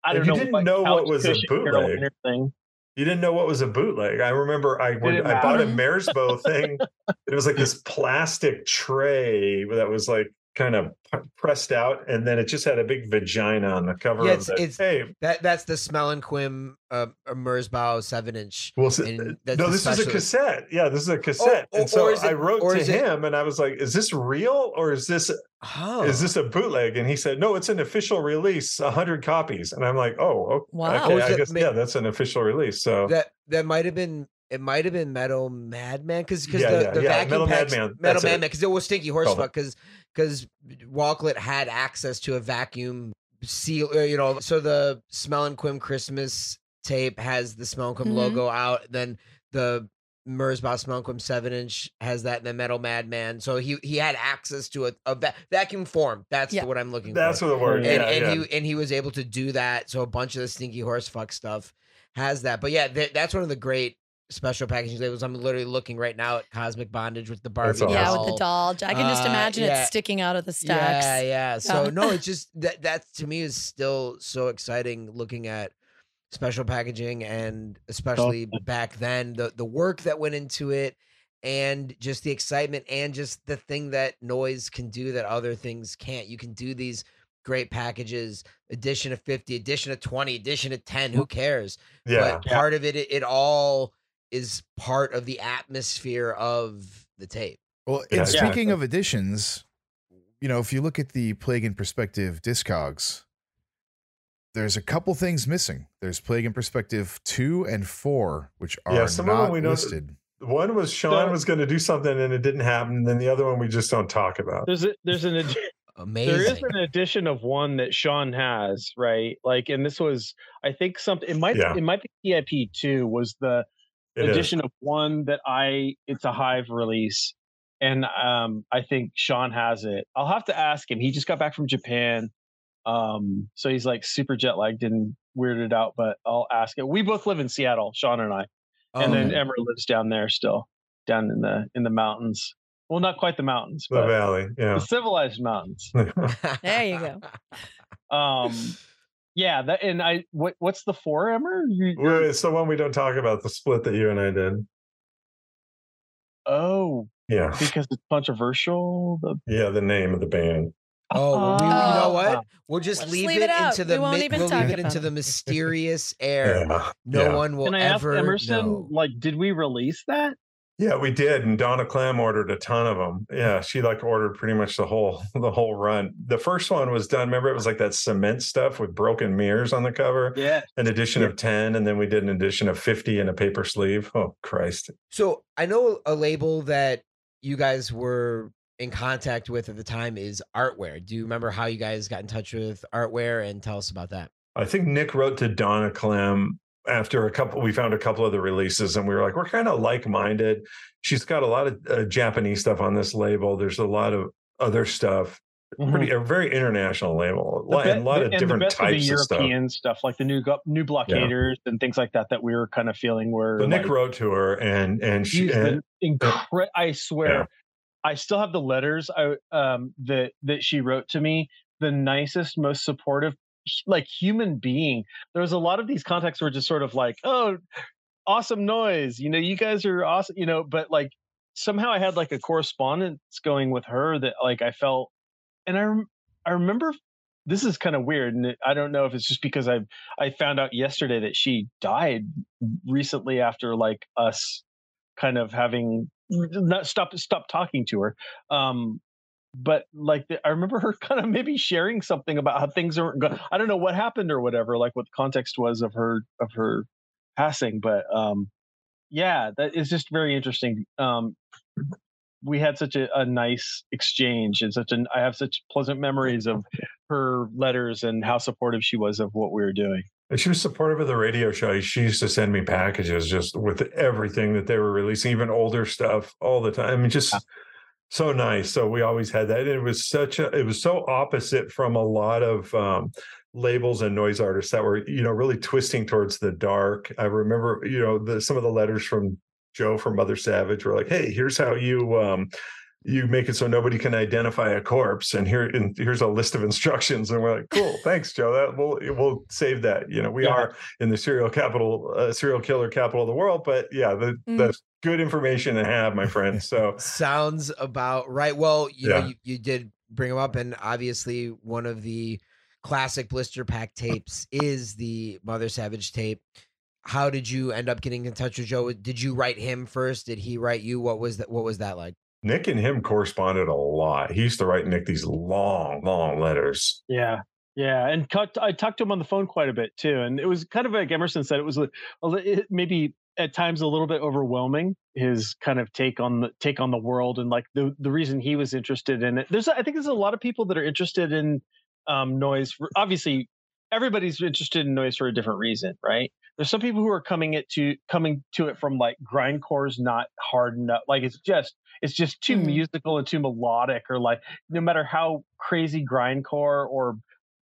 I don't you know didn't like know what was a bootleg, thing. You didn't know what was a bootleg. I remember I when I bought a matter. Merzbow thing. <laughs> It was like this plastic tray that was like kind of pressed out, and then it just had a big vagina on the cover Yeah, of it's- the it's- tape. That that's the Smell and Quim uh, Merzbow seven inch. Well, so- no, the this is a cassette. Yeah, this is a cassette. or- and so is I wrote to is it- him, and I was like, "Is this real, or is this Oh, is this a bootleg?" And he said, "No, it's an official release, hundred copies." And I'm like, "Oh, okay, Wow. okay, I it guess yeah, that's an official release." So that that might have been it might have been Metal Madman because because Yeah, the, yeah, the yeah, vacuum Metal packs, Madman, Metal it. Madman because it was Stinky Horse Called it. Fuck because because Walklet had access to a vacuum seal uh, you know so the Smell and Quim Christmas tape has the Smell and Quim Mhm. logo out then the Merzbow Smell and Quim seven inch has that in the Metal Madman so he he had access to a, a va- vacuum form that's Yeah. what I'm looking that's for what the word. and, yeah, and yeah. he and he was able to do that. So a bunch of the stinky horse fuck stuff has that. But yeah, th- that's one of the great special packaging labels. I'm literally looking right now at Cosmic Bondage with the Barbie. awesome. Yeah, with the doll. I can just Uh, imagine yeah. it sticking out of the stacks. Yeah, yeah. So no, it's just that that to me is still so exciting looking at special packaging and especially back then the the work that went into it and just the excitement and just the thing that noise can do that other things can't. You can do these great packages, edition of 50, edition of 20, edition of 10, who cares? Yeah. But part of it, it, it all is part of the atmosphere of the tape. Well, Yeah. and Yeah. speaking of additions, you know, if you look at the Plague in Perspective Discogs, there's a couple things missing. There's Plague in Perspective 2 and 4, which are Yeah, some of them not we know- listed. One was Sean So- was going to do something and it didn't happen. And then the other one we just don't talk about. There's a, there's an edi- Amazing. there is an edition of one that Sean has, right? Like, and this was I think something it might Yeah. it might be PIP two was the It is. edition of one that I it's a Hive release, and um I think Sean has it. I'll have to ask him. He just got back from Japan, um so he's like super jet lagged and weirded out. But I'll ask it. We both live in Seattle, Sean and I, and then Oh, Emma lives down there still, down in the in the mountains. Well, not quite the mountains, The but Valley. Yeah. the civilized mountains. <laughs> There you go. Um, yeah, that and I what what's the four Emmer? You, you're- it's the one we don't talk about, the split that you and I did. oh, Yeah. because it's controversial. The Yeah, the name of the band. Oh, well, we, you know Oh. what? We'll just Let's leave, leave it, it into the We won't mi- even we'll leave it about into the mysterious air. Yeah. No yeah. one will Can I ask Emerson? know. Like, did we release that? Yeah, we did, and Donna Klemm ordered a ton of them. Yeah, she like ordered pretty much the whole <laughs> the whole run. The first one was done. Remember, it was like that cement stuff with broken mirrors on the cover. Yeah. An edition of ten, and then we did an edition of fifty in a paper sleeve. Oh Christ! So I know a label that you guys were in contact with at the time is Artware. Do you remember how you guys got in touch with Artware and tell us about that? I think Nik wrote to Donna Klemm after a couple. We found a couple of the releases, and we were like, we're kind of like minded. She's got a lot of uh, Japanese stuff on this label. There's a lot of other stuff. Pretty a very international label, a lot, and a lot of different the types of the of stuff. European stuff. like the new new blockaders and things like that, that we were kind of feeling were. So Nik like, wrote to her, and and she and, incre- I swear, Yeah. I still have the letters I, um, that that she wrote to me. The nicest, most supportive, like human being. There was a lot of these contacts were just sort of like, oh, awesome noise. You know, you guys are awesome. You know, but like somehow I had like a correspondence going with her that like I felt, and I rem- I remember. This is kind of weird, and I don't know if it's just because I I found out yesterday that she died recently after like us kind of having not stop stop talking to her um but like the, i remember her <laughs> kind of maybe sharing something about how things aren't going i don't know what happened or whatever like what the context was of her of her passing but um yeah that is just very interesting um we had such a, a nice exchange and such an i have such pleasant memories of her letters and how supportive she was of what we were doing she was supportive of the radio show. She used to send me packages just with everything that they were releasing, even older stuff, all the time. I mean, just so nice. So we always had that. And it was such a. It was so opposite from a lot of. um labels and noise artists that were you know really twisting towards the dark i remember you know the, some of the letters from joe from mother savage were like hey here's how you um you make it so nobody can identify a corpse and here and here's a list of instructions and we're like cool thanks joe that we'll we'll save that you know we Yeah. are in the serial capital uh, serial killer capital of the world but yeah the Mm. that's good information to have my friend so <laughs> Sounds about right. Well, you Yeah. know, you, you did bring them up, and obviously one of the classic blister pack tapes is the Mother Savage tape. How did you end up getting in touch with Joe? Did you write him first? Did he write you? What was that? What was that like? Nik and him corresponded a lot he used to write Nik these long long letters Yeah, yeah, and cut, I talked to him on the phone quite a bit too, and it was kind of like Emerson said, it was a, a maybe at times a little bit overwhelming. His kind of take on the take on the world, and like the the reason he was interested in it. There's I think there's a lot of people that are interested in um, noise. Obviously, everybody's interested in noise for a different reason, right? There's some people who are coming it to coming to it from like grindcore's not hard enough. Like it's just it's just too Mhm. musical and too melodic, or like no matter how crazy grindcore or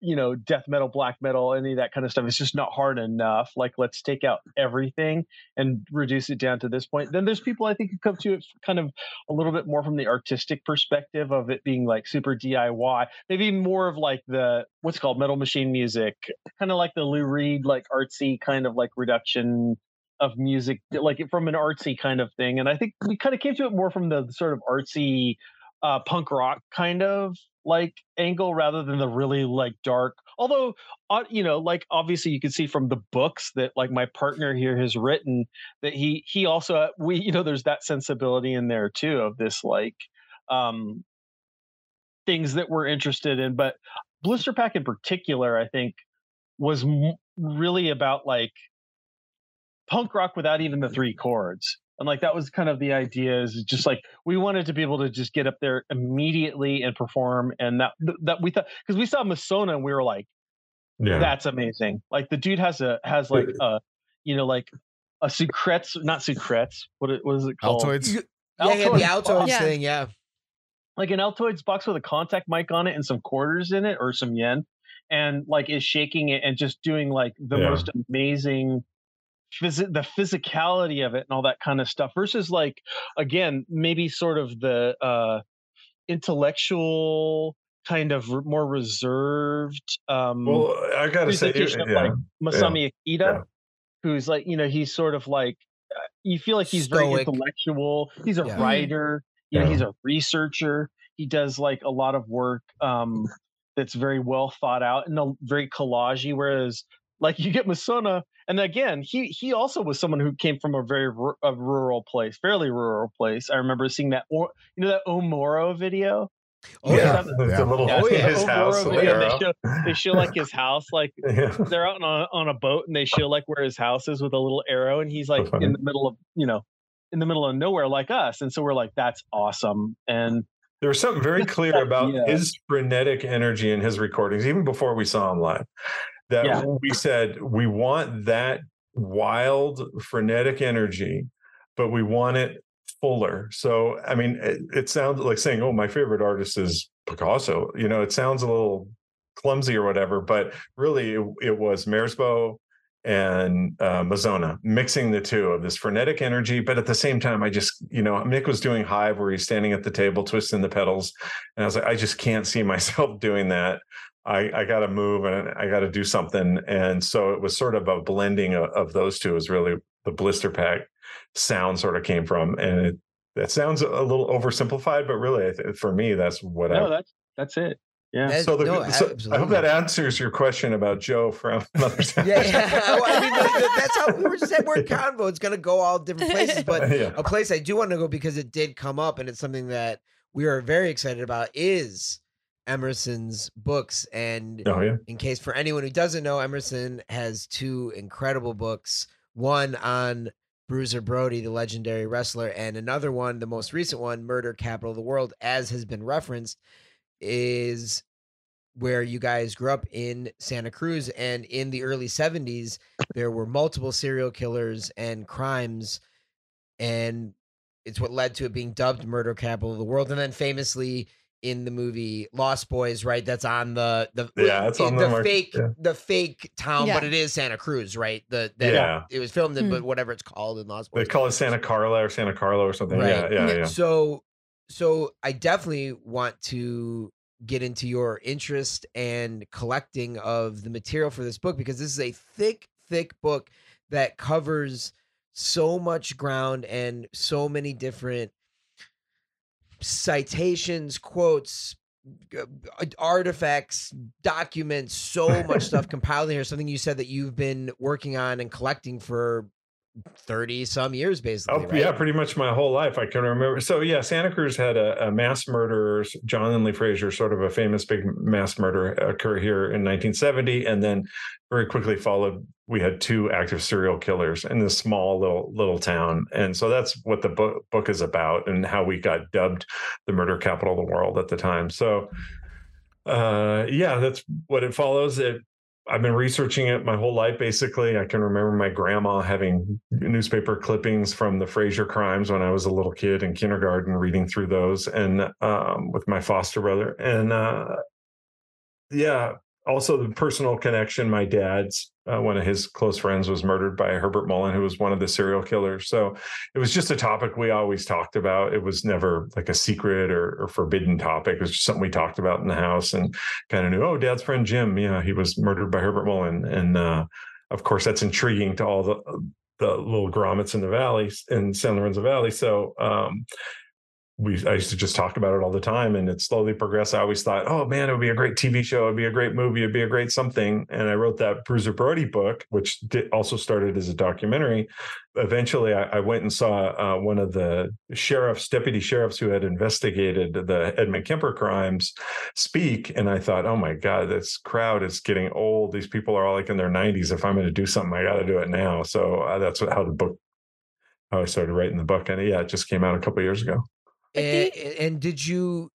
you know death metal black metal any of that kind of stuff it's just not hard enough like let's take out everything and reduce it down to this point. Then there's people i think who come to it kind of a little bit more from the artistic perspective of it being like super diy maybe more of like the what's called metal machine music kind of like the lou reed like artsy kind of like reduction of music like from an artsy kind of thing and i think we kind of came to it more from the sort of artsy uh, punk rock kind of like angle rather than the really like dark although uh, you know like obviously you can see from the books that like my partner here has written that he he also we you know there's that sensibility in there too of this like um things that we're interested in but blister pack in particular i think was m- really about like punk rock without even the three chords and like that was kind of the idea is just like we wanted to be able to just get up there immediately and perform and that that we thought because we saw Masonna and we were like Yeah. that's amazing like the dude has a has like <laughs> a you know like a secrets not secrets what it was it called Altoids. Yeah, yeah, the Altoids Altoids Yeah. thing, yeah. like an Altoids box with a contact mic on it and some quarters in it or some yen and like is shaking it and just doing like the Yeah. most amazing phys- the physicality of it and all that kind of stuff versus like again maybe sort of the uh intellectual kind of r- more reserved um Well, I gotta say, presentation of yeah, like Masami Akita, yeah. who's like, you know, he's sort of like, uh, you feel like he's very intellectual. He's a Yeah. writer. You know, he's a researcher. He does like a lot of work um, that's very well thought out and a- very collagey. Whereas, like, you get Masonna, and again, he he also was someone who came from a very ru- a rural place, fairly rural place. I remember seeing that, or you know, that Omoro video. Oh, yeah, yeah. The, Yeah. little Yeah, Oh, yeah. his Omoro house. video, they arrow. show they show like his house, like <laughs> yeah. they're out on a, on a boat and they show like where his house is with a little arrow and he's like funny. in the middle of you know in the middle of nowhere like us and so we're like that's awesome and There was something very <laughs> clear about yeah. his frenetic energy in his recordings, even before we saw him live. That Yeah. we said we want that wild, frenetic energy, but we want it fuller. So, I mean, it, it sounds like saying, "Oh, my favorite artist is Picasso." You know, it sounds a little clumsy or whatever, but really, it, it was Merzbow and uh, Masonna mixing the two of this frenetic energy, but at the same time, I just, you know, Nik was doing Hive where he's standing at the table twisting the pedals, and I was like, I just can't see <laughs> myself doing that. I, I got to move and I got to do something, and so it was sort of a blending of, of those two. Is really the blister pack sound sort of came from, and it, that sounds a little oversimplified, but really, for me, that's what I no that's that's it yeah That- so, the, no, so I hope that answers your question about Joe from <laughs> Mother's <laughs> House. Yeah, yeah. Well, I mean, that- that's how we were said we're <laughs> convo. It's gonna go all different places, but yeah. a place I do want to go because it did come up and it's something that we are very excited about is Emerson's books. And Oh yeah. in case for anyone who doesn't know, Emerson has two incredible books. One on Bruiser Brody, the legendary wrestler, and another one, the most recent one, Murder Capital of the World, as has been referenced, is where you guys grew up in Santa Cruz. And in the early 70s, there were multiple serial killers and crimes. And it's what led to it being dubbed Murder Capital of the World. And then famously, in the movie Lost Boys, right? That's on the the Yeah, it's on the the mark- fake yeah. the fake town, but it is Santa Cruz, right? The that Yeah. it was filmed in, Hmm. but whatever it's called in Lost Boys, They call it Santa Carla or Santa Carlo or something. Right. Yeah, yeah, yeah. So so I definitely want to get into your interest and collecting of the material for this book because this is a thick, thick book that covers so much ground and so many different citations, quotes, uh, artifacts, documents, so much <laughs> stuff compiled in here. Something you said that you've been working on and collecting for 30 some years, basically. Oh right? yeah, pretty much my whole life. I can remember. So yeah, Santa Cruz had a, a mass murder. John Linley Frazier, sort of a famous big mass murder, occur here in 1970, and then very quickly followed. We had two active serial killers in this small little little town, and so that's what the book book is about, and how we got dubbed the murder capital of the world at the time. So uh yeah that's what it follows it I've been researching it my whole life. Basically, I can remember my grandma having newspaper clippings from the Frazier crimes when I was a little kid in kindergarten, reading through those, and um, with my foster brother. And uh, yeah, also the personal connection. My dad's uh, one of his close friends was murdered by Herbert Mullin, who was one of the serial killers. So it was just a topic we always talked about. It was never like a secret or, or forbidden topic. It was just something we talked about in the house and kind of knew. Oh, dad's friend Jim, yeah, he was murdered by Herbert Mullin, and uh, of course that's intriguing to all the the little grommets in the valley in San Lorenzo Valley. So um, we I used to just talk about it all the time and it slowly progressed. I always thought, oh man, it would be a great TV show, it'd be a great movie, it'd be a great something. And I wrote that Bruiser Brody book, which did, also started as a documentary. Eventually, I, I went and saw uh, one of the sheriffs, deputy sheriffs who had investigated the Edmund Kemper crimes speak. And I thought, oh my God, this crowd is getting old. These people are all like in their 90s. If I'm going to do something, I got to do it now. So uh, that's what, how the book, how I started writing the book. And yeah, it just came out a couple years ago. Eh, and, and did you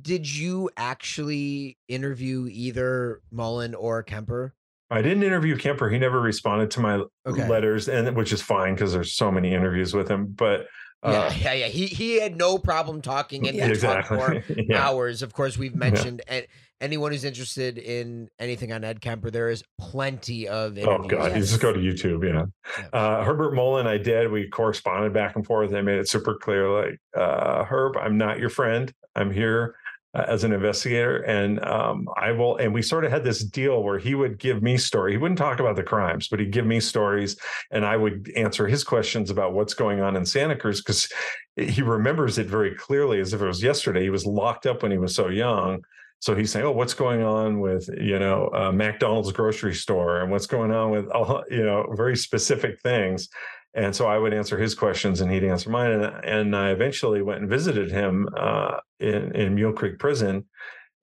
did you actually interview either Mullin or Kemper? I didn't interview Kemper. He never responded to my Okay. letters, and which is fine because there's so many interviews with him. But uh, yeah, yeah, yeah. He he had no problem talking in we talked for exactly. <laughs> yeah. hours. Of course, we've mentioned and anyone who's interested in anything on Ed Kemper, there is plenty of Oh interviews. god, you Yes. just go to YouTube. Yeah. Yeah. Uh, Herbert Mullin, I did. We corresponded back and forth. I made it super clear, like uh, Herb, I'm not your friend. I'm here as an investigator, and um, I will. And we sort of had this deal where he would give me story. He wouldn't talk about the crimes, but he'd give me stories, and I would answer his questions about what's going on in Santa Cruz because he remembers it very clearly, as if it was yesterday. He was locked up when he was so young. So he's saying, "Oh, what's going on with you know uh, McDonald's grocery store, and what's going on with all you know very specific things." And so I would answer his questions, and he'd answer mine. And, and I eventually went and visited him uh, in in Mule Creek Prison,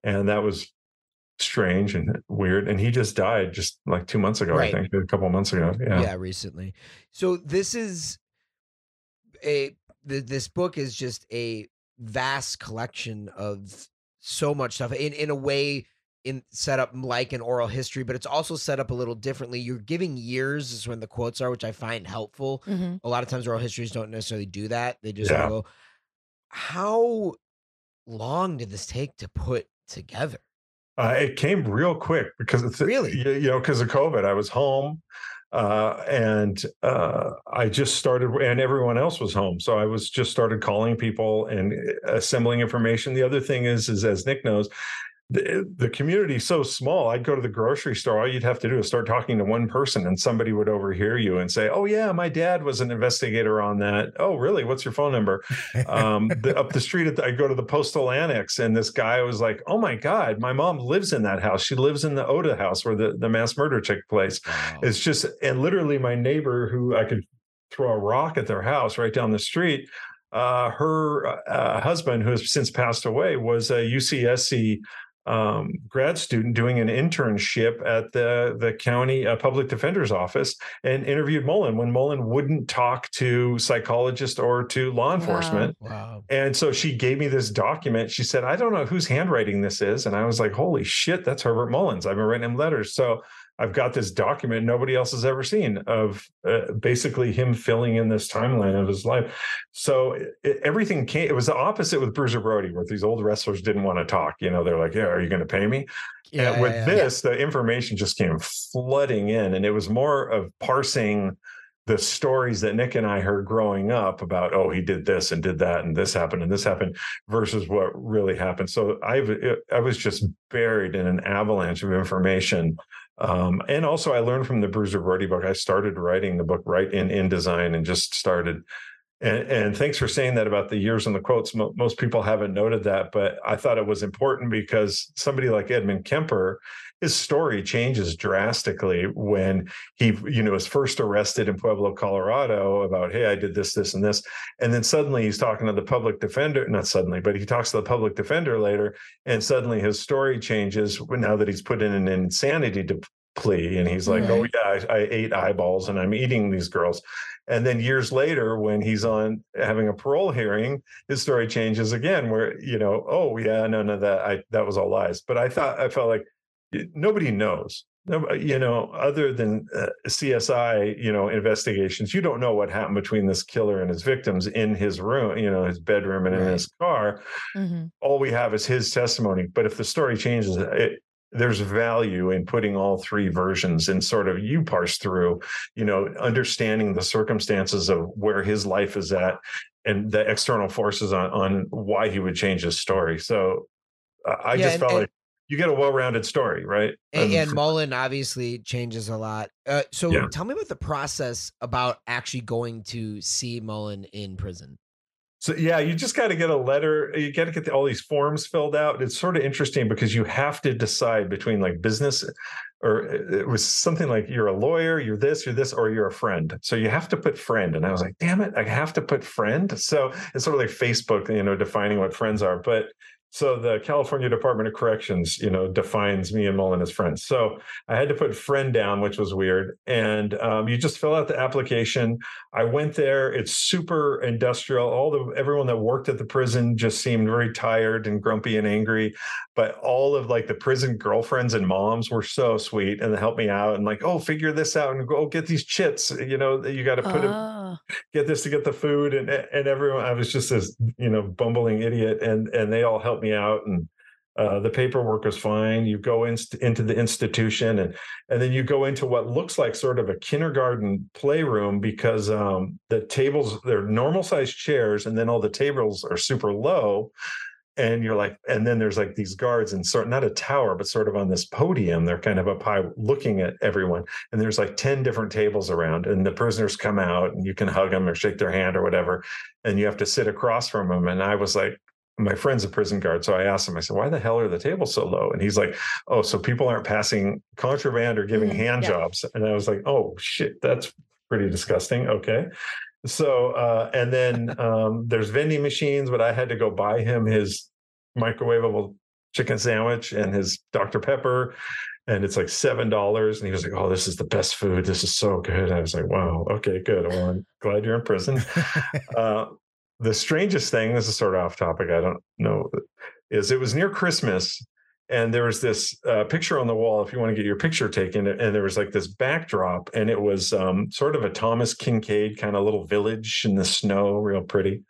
and that was strange and weird. And he just died just like two months ago, Right. I think, a couple of months ago. yeah. Yeah, recently. So this is a th- this book is just a vast collection of so much stuff in in a way in set up like an oral history, but it's also set up a little differently. You're giving years is when the quotes are, which I find helpful. Mhm. A lot of times oral histories don't necessarily do that. They just Yeah. go, how long did this take to put together? Uh, it came real quick because it's Really? you, you know because of COVID. I was home, uh, and uh, I just started, and everyone else was home, so I was just started calling people and uh, assembling information. The other thing is, is as Nik knows. The, the community is so small. I'd go to the grocery store. All you'd have to do is start talking to one person, and somebody would overhear you and say, "Oh yeah, my dad was an investigator on that." Oh really? What's your phone number? um, the, up the street, the, I go to the postal annex, and this guy was like, "Oh my god, my mom lives in that house. She lives in the Ohta house where the, the mass murder took place." Wow. It's just, and literally, my neighbor, who I could throw a rock at their house right down the street, uh, her uh, husband, who has since passed away, was a UCSC um, grad student doing an internship at the the county uh, public defender's office and interviewed Mullin when Mullin wouldn't talk to psychologists or to law Wow. enforcement. wow. And so she gave me this document. She said, I don't know whose handwriting this is. And I was like, holy shit, that's Herbert Mullins. I've been writing him letters. So I've got this document nobody else has ever seen of uh, basically him filling in this timeline of his life. So it, everything came, it was the opposite with Bruiser Brody, where these old wrestlers didn't want to talk. You know, they're like, yeah, are you going to pay me? Yeah, and with yeah, yeah. this, the information just came flooding in, and it was more of parsing the stories that Nik and I heard growing up about, oh, he did this and did that, and this happened and this happened, versus what really happened. So I've it, I was just buried in an avalanche of information. Um, and also, I learned from the Bruiser Brody book. I started writing the book right in InDesign and just started. And, and thanks for saying that about the years and the quotes. Mo- most people haven't noted that, but I thought it was important because somebody like Edmund Kemper, his story changes drastically when he, you know, was first arrested in Pueblo, Colorado about, hey, I did this, this, and this. And then suddenly he's talking to the public defender, not suddenly, but he talks to the public defender later. And suddenly his story changes now that he's put in an insanity de- plea. And he's like, oh, yeah, I, I ate eyeballs and I'm eating these girls. And then years later, when he's on having a parole hearing, his story changes again, where you know, oh yeah, no, no, that I that was all lies. But I thought I felt like nobody knows, you know, other than uh, CSI, you know, investigations. You don't know what happened between this killer and his victims in his room, you know, his bedroom and in his car. Mhm. All we have is his testimony. But if the story changes, it there's value in putting all three versions and sort of you parse through, you know, understanding the circumstances of where his life is at and the external forces on on why he would change his story. So uh, I Yeah, just felt and- like you get a well-rounded story, right? And, and Mullin obviously changes a lot. Uh, so Yeah. tell me about the process about actually going to see Mullin in prison. So yeah, you just got to get a letter. You got to get the, all these forms filled out. It's sort of interesting because you have to decide between like business, or it it was something like you're a lawyer, you're this, you're this, or you're a friend. So you have to put friend. And I was like, damn it, I have to put friend. So it's sort of like Facebook, you know, defining what friends are. But so the California Department of Corrections, you know, defines me and Mullin as friends. So I had to put friend down, which was weird. And um, you just fill out the application. I went there. It's super industrial. All the everyone that worked at the prison just seemed very tired and grumpy and angry. But all of like the prison girlfriends and moms were so sweet and they helped me out and like, oh, figure this out and go get these chits. You know, you got to put a, Oh. get this to get the food and and everyone. I was just this you know bumbling idiot and and they all helped me out and. Uh, the paperwork is fine. You go in, into the institution, and and then you go into what looks like sort of a kindergarten playroom because um, the tables they're normal sized chairs, and then all the tables are super low. And you're like, and then there's like these guards and sort not a tower, but sort of on this podium. They're kind of up high, looking at everyone. And there's like ten different tables around, and the prisoners come out, and you can hug them or shake their hand or whatever, and you have to sit across from them. And I was like, my friend's a prison guard. So I asked him, I said, why the hell are the tables so low? And he's like, oh, so people aren't passing contraband or giving Mhm, hand yeah. jobs. And I was like, oh, shit, that's pretty disgusting. Okay. So, uh, and then <laughs> um, there's vending machines, but I had to go buy him his microwavable chicken sandwich and his Dr. Pepper. And it's like seven dollars. And he was like, "Oh, this is the best food. This is so good." I was like, "Wow, okay, good. Well, I'm glad you're in prison." <laughs> uh, the strangest thing, this is sort of off topic, I don't know, is it was near Christmas and there was this uh, picture on the wall if you want to get your picture taken and there was like this backdrop and it was um, sort of a thomas kinkade kind of little village in the snow real pretty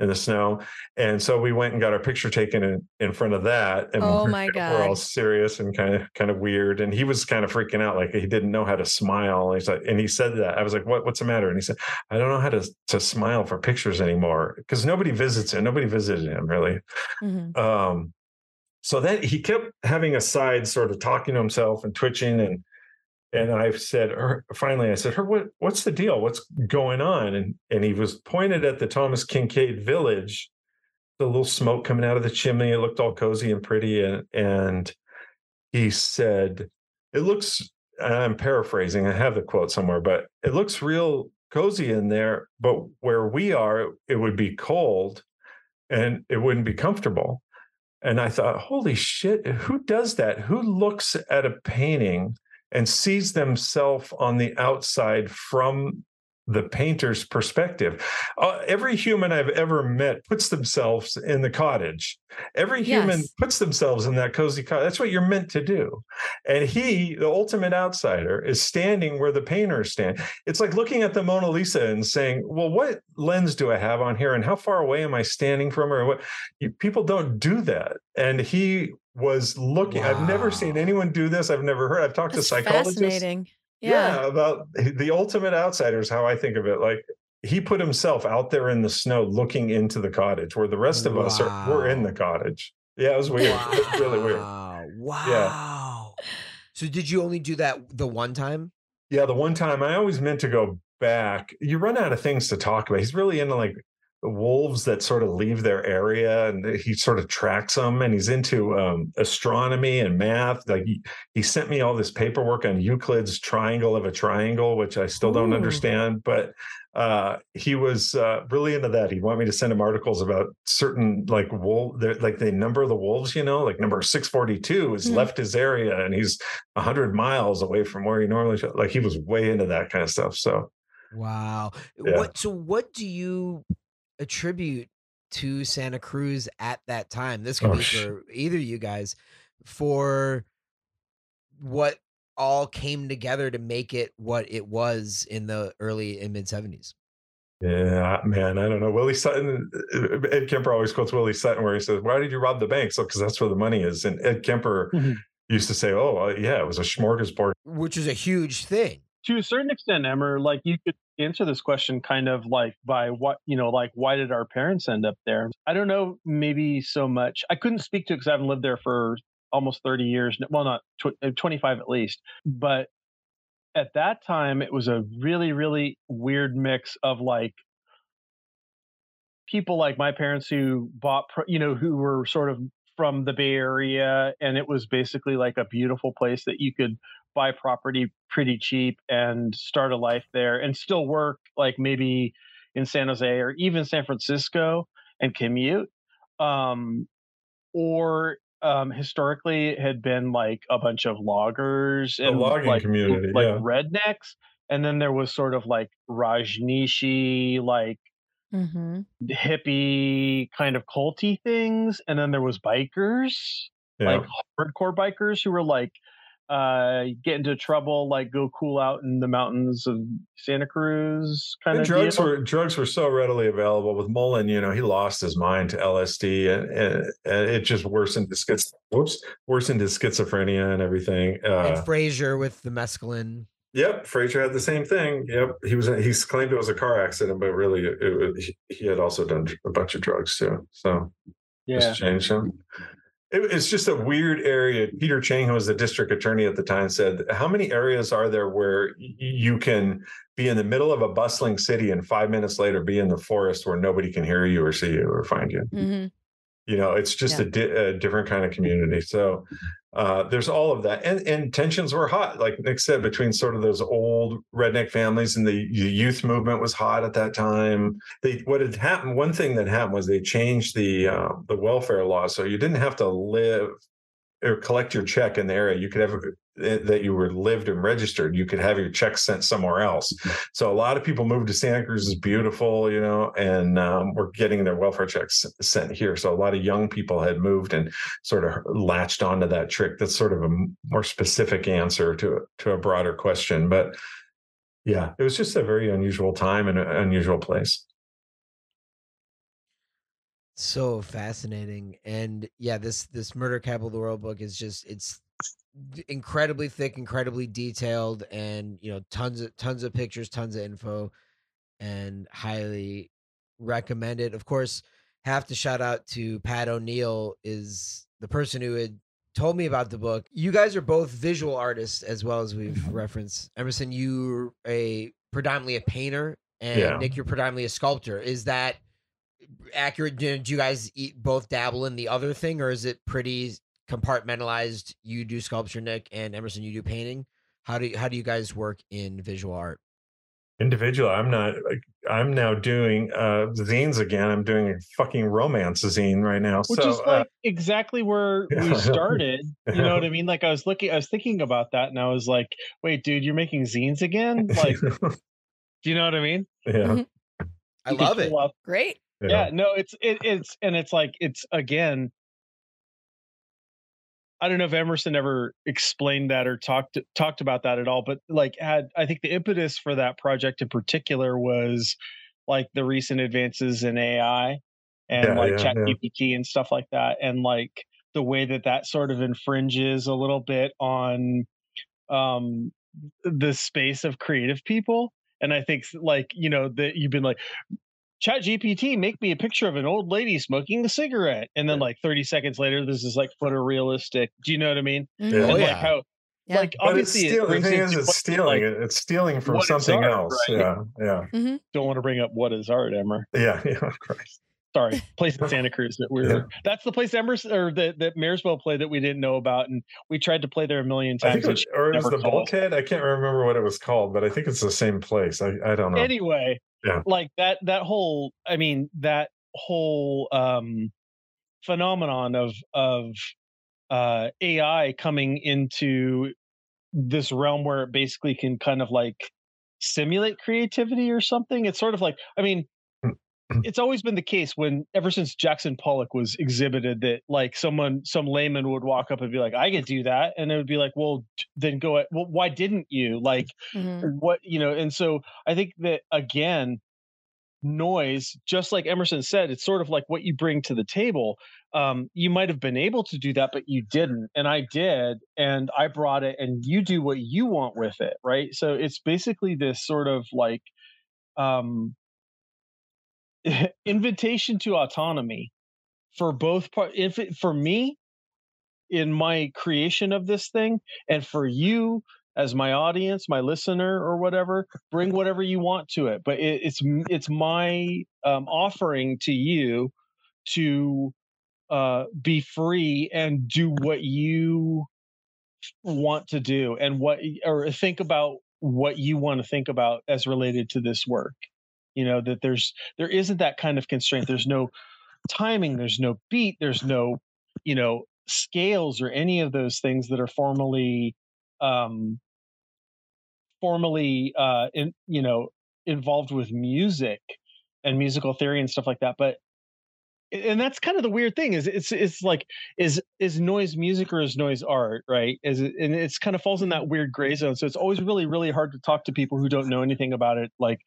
in the snow. And so we went and got our picture taken in, in front of that and Oh we're, my we're all serious and kind of kind of weird. And he was kind of freaking out like he didn't know how to smile. He's like and he said that. I was like what, what's the matter? And he said i don't know how to, to smile for pictures anymore. Because nobody visits him nobody visited him really. Mhm. um, so then he kept having a side sort of talking to himself and twitching and and I said finally I said her what what's the deal? What's going on? And and he was pointed at the Thomas Kinkade village the little smoke coming out of the chimney. It looked all cozy and pretty and and he said it looks I'm paraphrasing I have the quote somewhere but it looks real cozy in there but where we are it would be cold and it wouldn't be comfortable. And I thought, holy shit, who does that? Who looks at a painting and sees themselves on the outside from the painter's perspective? Uh, every human I've ever met puts themselves in the cottage. Every human Yes. puts themselves in that cozy cottage. That's what you're meant to do. And he, the ultimate outsider, is standing where the painters stand. It's like looking at the Mona Lisa and saying, well, what lens do I have on here? And how far away am I standing from her? What people don't do that. And he was looking, I've never seen anyone do this. I've never heard. I've talked That's to psychologists. fascinating. Yeah. Yeah. about the ultimate outsider is how I think of it. Like he put himself out there in the snow looking into the cottage where the rest of us are we're in the cottage. Yeah, it was weird. <laughs> It was really weird. Wow. Wow. So did you only do that the one time? Yeah, the one time I always meant to go back. You run out of things to talk about. He's really into like the wolves that sort of leave their area and he sort of tracks them and he's into um, astronomy and math. Like he, he sent me all this paperwork on Euclid's triangle of a triangle, which I still don't Ooh. understand, but uh, he was uh, really into that. he wanted me to send him articles about certain like wolf, like the number of the wolves, you know, like number 642 has Mhm. left his area and he's 100 miles away from where he normally should. Like he was way into that kind of stuff. So Wow. Yeah. What so what do you attribute to Santa Cruz at that time? This could Oh, be sh- for either of you guys for what all came together to make it what it was in the early and mid 70s. Yeah, man, I don't know. Willie Sutton, uh, Ed Kemper always quotes Willie Sutton where he says, Why did you rob the bank? So, because that's where the money is. And Ed Kemper, Mhm. used to say, "Oh, uh, yeah, it was a smorgasbord." which is a huge thing. to a certain extent, Emmer, like you could answer this question kind of like by what you know, like why did our parents end up there? I don't know, maybe so much. I couldn't speak to it because I haven't lived there for almost 30 years. Well, not tw- uh, 25 at least, but at that time it was a really, really weird mix of like people like my parents who bought, you know, who were sort of from the Bay Area, and it was basically like a beautiful place that you could buy property pretty cheap and start a life there and still work like maybe in San Jose or even San Francisco and commute. Um, or um, historically it had been like a bunch of loggers The and logging like, community, like yeah. rednecks. And then there was sort of like Rajneeshee, like Mm-hmm. hippie kind of culty things. And then there was bikers Yeah. like hardcore bikers who were like uh get into trouble like go cool out in the mountains of santa cruz kind And of drugs deal. were drugs were so readily available with Mullin. You know, he lost his mind to LSD, and, and, and it just worsened his schiz- whoops, worsened his schizophrenia and everything. Uh, and Frazier with the mescaline. Yep, Frazier had the same thing. Yep, he was. He's claimed it was a car accident, but really, it, was, he- he had also done a bunch of drugs too. So yeah just changed him. It, it's just a weird area. Peter Chang, who was the district attorney at the time, said, "How many areas are there where you can be in the middle of a bustling city and five minutes later be in the forest where nobody can hear you or see you or find you?" Mm-hmm. you know it's just Yeah. a, di- a different kind of community so uh, there's all of that and and tensions were hot like Nik said between sort of those old redneck families and the, the youth movement was hot at that time. They what had happened one thing that happened was they changed the uh, the welfare law so you didn't have to live or collect your check in the area. You could have that you were lived and registered you could have your check sent somewhere else so a lot of people moved to Santa Cruz is beautiful, you know, and um, we're getting their welfare checks sent here. So a lot of young people had moved and sort of latched onto that trick. That's sort of a more specific answer to to a broader question, but yeah, it was just a very unusual time and an unusual place. So fascinating. And yeah, this this Murder Capital of the World book is just it's incredibly thick, incredibly detailed, and you know, tons of tons of pictures, tons of info, and highly recommended. Of course, have to shout out to Pat O'Neill is the person who had told me about the book. You guys are both visual artists as well as we've mm-hmm. referenced. Emerson, you're a predominantly a painter, and Yeah. Nik, you're predominantly a sculptor. Is that accurate? Do do you guys eat, both dabble in the other thing, or is it pretty compartmentalized? You do sculpture, Nik, and Emerson, you do painting. How do you, how do you guys work in visual art? Individual, I'm not. I'm now doing uh, zines again. I'm doing a fucking romance zine right now. which so is uh, like exactly where <laughs> we started you know what i mean like i was looking i was thinking about that and i was like wait dude you're making zines again like <laughs> do you know what i mean yeah, I You can love it. pull out- Great. yeah no it's it, it's and it's like it's again i don't know if emerson ever explained that or talked talked about that at all but like had i think the impetus for that project in particular was like the recent advances in ai and Yeah, like yeah, chat yeah. gpt and stuff like that and like the way that that sort of infringes a little bit on um the space of creative people and i think like you know that you've been like chat gpt make me a picture of an old lady smoking a cigarette and then like 30 seconds later this is like photorealistic do you know what i mean Mhm. Yeah. Like yeah. how Yeah. like but it's obviously it stealing. The thing is, it's stealing. like. It's stealing from something art, else. right? Yeah, yeah, Mm-hmm. don't want to bring up what is art emmer yeah, <laughs> yeah. Christ. Sorry <laughs> place in santa cruz that we were Yeah. that's the place emerson or that that marysville played that we didn't know about and we tried to play there a million times it was, or it was the called bulkhead. I can't remember what it was called, but I think it's the same place. I, I don't know. anyway Yeah. like that that whole i mean that whole um phenomenon of of uh ai coming into this realm where it basically can kind of like simulate creativity or something it's sort of like i mean <clears throat> it's always been the case when ever since jackson pollock was exhibited that like someone some layman would walk up and be like i could do that and it would be like well then go at well why didn't you like Mhm. what you know and so i think that again noise just like emerson said it's sort of like what you bring to the table um, you might have been able to do that, but you didn't. And I did. And I brought it, and you do what you want with it. Right. So it's basically this sort of like um, <laughs> invitation to autonomy for both part. If it, for me, in my creation of this thing, and for you as my audience, my listener, or whatever, bring whatever you want to it. But it, it's it's my um, offering to you to uh, be free and do what you want to do and what or think about what you want to think about as related to this work you know that there's there isn't that kind of constraint. There's no timing there's no beat there's no you know scales or any of those things that are formally um formally uh in you know involved with music and musical theory and stuff like that but and that's kind of the weird thing is it's it's like is is noise music or is noise art right? Is it and it's kind of falls in that weird gray zone so it's always really really hard to talk to people who don't know anything about it like